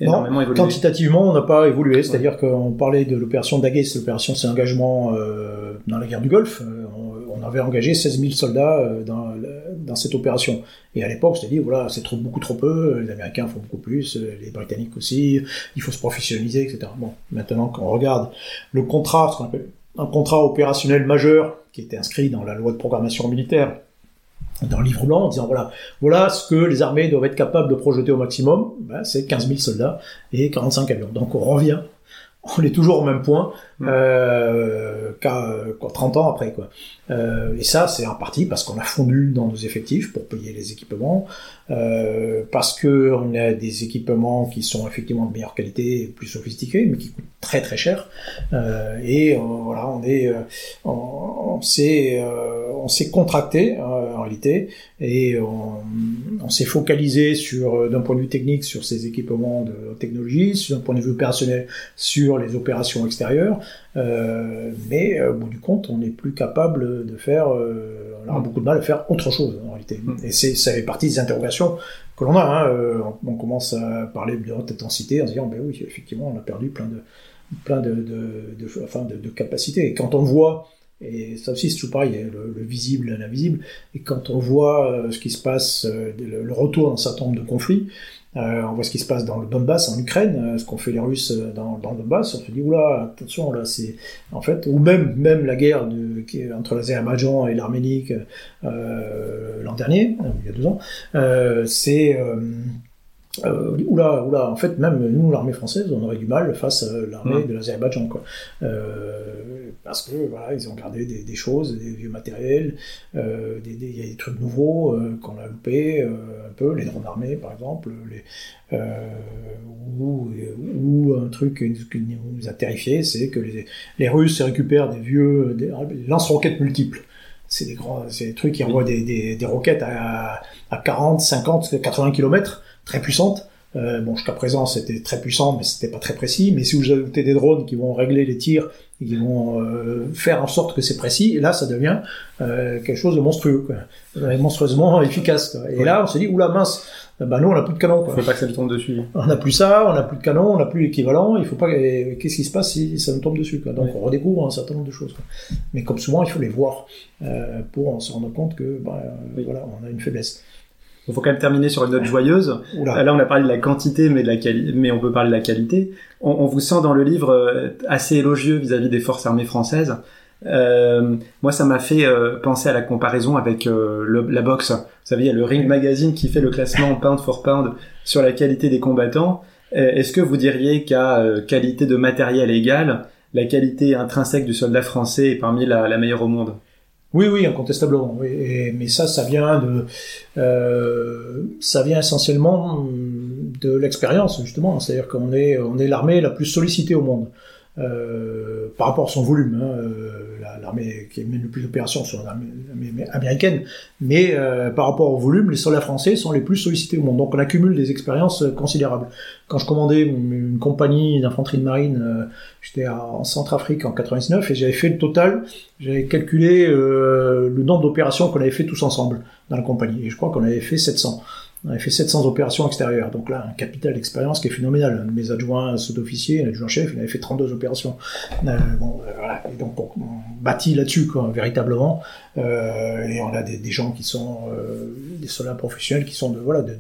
énormément évolué. Quantitativement, on n'a pas évolué. C'est-à-dire qu'on parlait de l'opération Daguet, l'opération c'est engagement dans la guerre du Golfe. On, avait engagé 16 000 soldats dans, dans cette opération. Et à l'époque, on s'était dit, voilà, c'est trop, beaucoup trop peu, les Américains font beaucoup plus, les Britanniques aussi, il faut se professionnaliser, etc. Bon, maintenant, quand on regarde le contrat, ce qu'on appelle un contrat opérationnel majeur qui était inscrit dans la loi de programmation militaire, dans le livre blanc, en disant voilà, voilà ce que les armées doivent être capables de projeter au maximum, ben, c'est 15 000 soldats et 45 avions. Donc on revient on est toujours au même point mm. euh, qu'à 30 ans après quoi. Euh, et ça c'est en partie parce qu'on a fondu dans nos effectifs pour payer les équipements, euh, parce que on a des équipements qui sont effectivement de meilleure qualité, plus sophistiqués, mais qui coûtent très très cher. Euh, et euh, voilà, on est, euh, on, s'est, on s'est contracté en réalité et on, on s'est focalisé sur, d'un point de vue technique, sur ces équipements de technologie, d'un point de vue opérationnel, sur les opérations extérieures. Euh, mais au bout du compte, on n'est plus capable de faire, euh, on a mm. beaucoup de mal à faire autre chose en réalité. Mm. Et c'est, ça fait partie des interrogations que l'on a. Hein. Euh, on commence à parler de haute intensité en se disant, ben oui, effectivement, on a perdu plein de, plein de, de, de, enfin de, de capacités. Et quand on voit et ça aussi, c'est toujours pareil, le, le visible et l'invisible. Et quand on voit euh, ce qui se passe, euh, le, le, retour d'un certain nombre de conflits, euh, on voit ce qui se passe dans le Donbass, en Ukraine, euh, ce qu'ont fait les Russes dans, dans, le Donbass, on se dit, oula, attention, là, c'est... En fait, ou même, même la guerre qui est entre l'Azerbaïdjan et l'Arménie euh, l'an dernier, il y a deux ans, c'est euh, oula, oula, en fait, même nous, l'armée française, on aurait du mal face à l'armée de l'Azerbaïdjan, quoi. Euh, parce que, voilà, ils ont gardé des, des choses, des vieux matériels, euh, des, des, il y a des trucs nouveaux euh, qu'on a loupés, euh, un peu, les drones armés, par exemple, les, euh, ou, ou, un truc qui nous a terrifié, c'est que les, les Russes récupèrent des vieux lance-roquettes multiples. C'est des grands, c'est des trucs qui envoient des, roquettes à, à 40, 50, 80 km très puissante. Euh, bon, jusqu'à présent, c'était très puissant, mais c'était pas très précis. Mais si vous ajoutez des drones qui vont régler les tirs, qui vont euh, faire en sorte que c'est précis, et là, ça devient euh, quelque chose de monstrueux, quoi. Euh, monstrueusement efficace. Quoi. Et là, on s'est dit, oula mince, bah nous, on n'a plus de canon. Quoi. Faut pas que ça nous tombe dessus. On n'a plus ça, on n'a plus de canon, on n'a plus l'équivalent. Il faut pas. Qu'est-ce qui se passe si ça nous tombe dessus quoi? Donc, on redécouvre un certain nombre de choses. Quoi. Mais comme souvent, il faut les voir euh, pour se rendre compte que, oui. voilà, on a une faiblesse. Il faut quand même terminer sur une note joyeuse. Oula. Là, on a parlé de la quantité, mais, de la quali mais on peut parler de la qualité. On, on vous sent dans le livre euh, assez élogieux vis-à-vis -vis des forces armées françaises. Euh, moi, ça m'a fait euh, penser à la comparaison avec euh, le, la boxe. Vous savez, il y a le Ring Magazine qui fait le classement pound for pound sur la qualité des combattants. Est-ce que vous diriez qu'à qualité de matériel égale, la qualité intrinsèque du soldat français est parmi la, la meilleure au monde? Oui, oui, incontestablement. Mais ça, ça vient de, euh, ça vient essentiellement de l'expérience justement. C'est-à-dire qu'on est, on est l'armée la plus sollicitée au monde. Euh, par rapport à son volume. Hein, l'armée qui mène le plus d'opérations sur l'armée américaine, mais euh, par rapport au volume, les soldats français sont les plus sollicités au monde. Donc on accumule des expériences considérables. Quand je commandais une, compagnie d'infanterie de marine, euh, j'étais en Centrafrique en 99 et j'avais fait le total, j'avais calculé euh, le nombre d'opérations qu'on avait fait tous ensemble dans la compagnie. Et je crois qu'on avait fait 700. On avait fait 700 opérations extérieures, donc là, un capital d'expérience qui est phénoménal. Mes adjoints sous-officiers, l'adjoint-chef, il avait fait 32 opérations. Euh, euh, donc, on, bâtit là-dessus, véritablement. Euh, et on a des, gens qui sont des soldats professionnels qui sont de, voilà, de,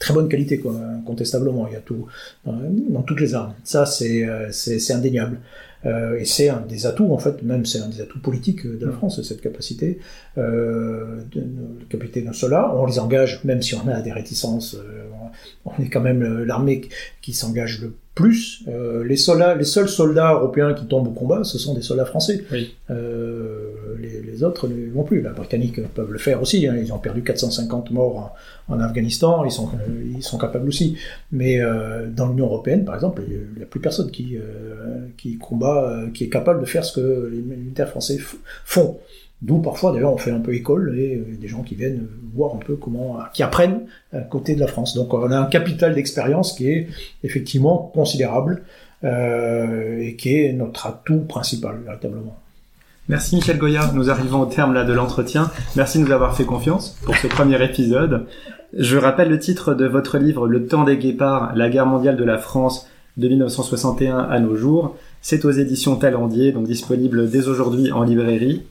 très bonne qualité, quoi, incontestablement. Il y a tout dans, toutes les armes. Ça, c'est, euh, c'est, indéniable. Euh, et c'est un des atouts, en fait, même c'est un des atouts politiques de la France, cette capacité, euh, de, de, capacité d'un soldat. On les engage, même si on a des réticences, euh, on est quand même l'armée qui s'engage le plus. Les soldats, les seuls soldats européens qui tombent au combat, ce sont des soldats français. Oui. Les, autres ne vont plus. Les Britanniques peuvent le faire aussi. Hein. Ils ont perdu 450 morts en, Afghanistan. Ils sont, euh, ils sont capables aussi. Mais euh, dans l'Union européenne, par exemple, il n'y a plus personne qui, euh, combat, qui est capable de faire ce que les militaires français font. D'où parfois d'ailleurs on fait un peu école et des gens qui viennent voir un peu comment, qui apprennent à côté de la France. Donc on a un capital d'expérience qui est effectivement considérable et qui est notre atout principal véritablement. Merci Michel Goya, nous arrivons au terme là de l'entretien. Merci de nous avoir fait confiance pour ce premier épisode. Je rappelle le titre de votre livre Le temps des guépards, la guerre mondiale de la France de 1961 à nos jours. C'est aux éditions Talendier, donc disponible dès aujourd'hui en librairie.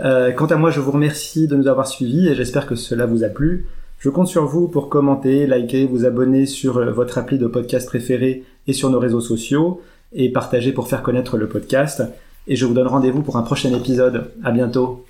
Euh, quant à moi, je vous remercie de nous avoir suivis et j'espère que cela vous a plu. Je compte sur vous pour commenter, liker, vous abonner sur euh, votre appli de podcast préféré et sur nos réseaux sociaux et partager pour faire connaître le podcast. Et je vous donne rendez-vous pour un prochain épisode. À bientôt.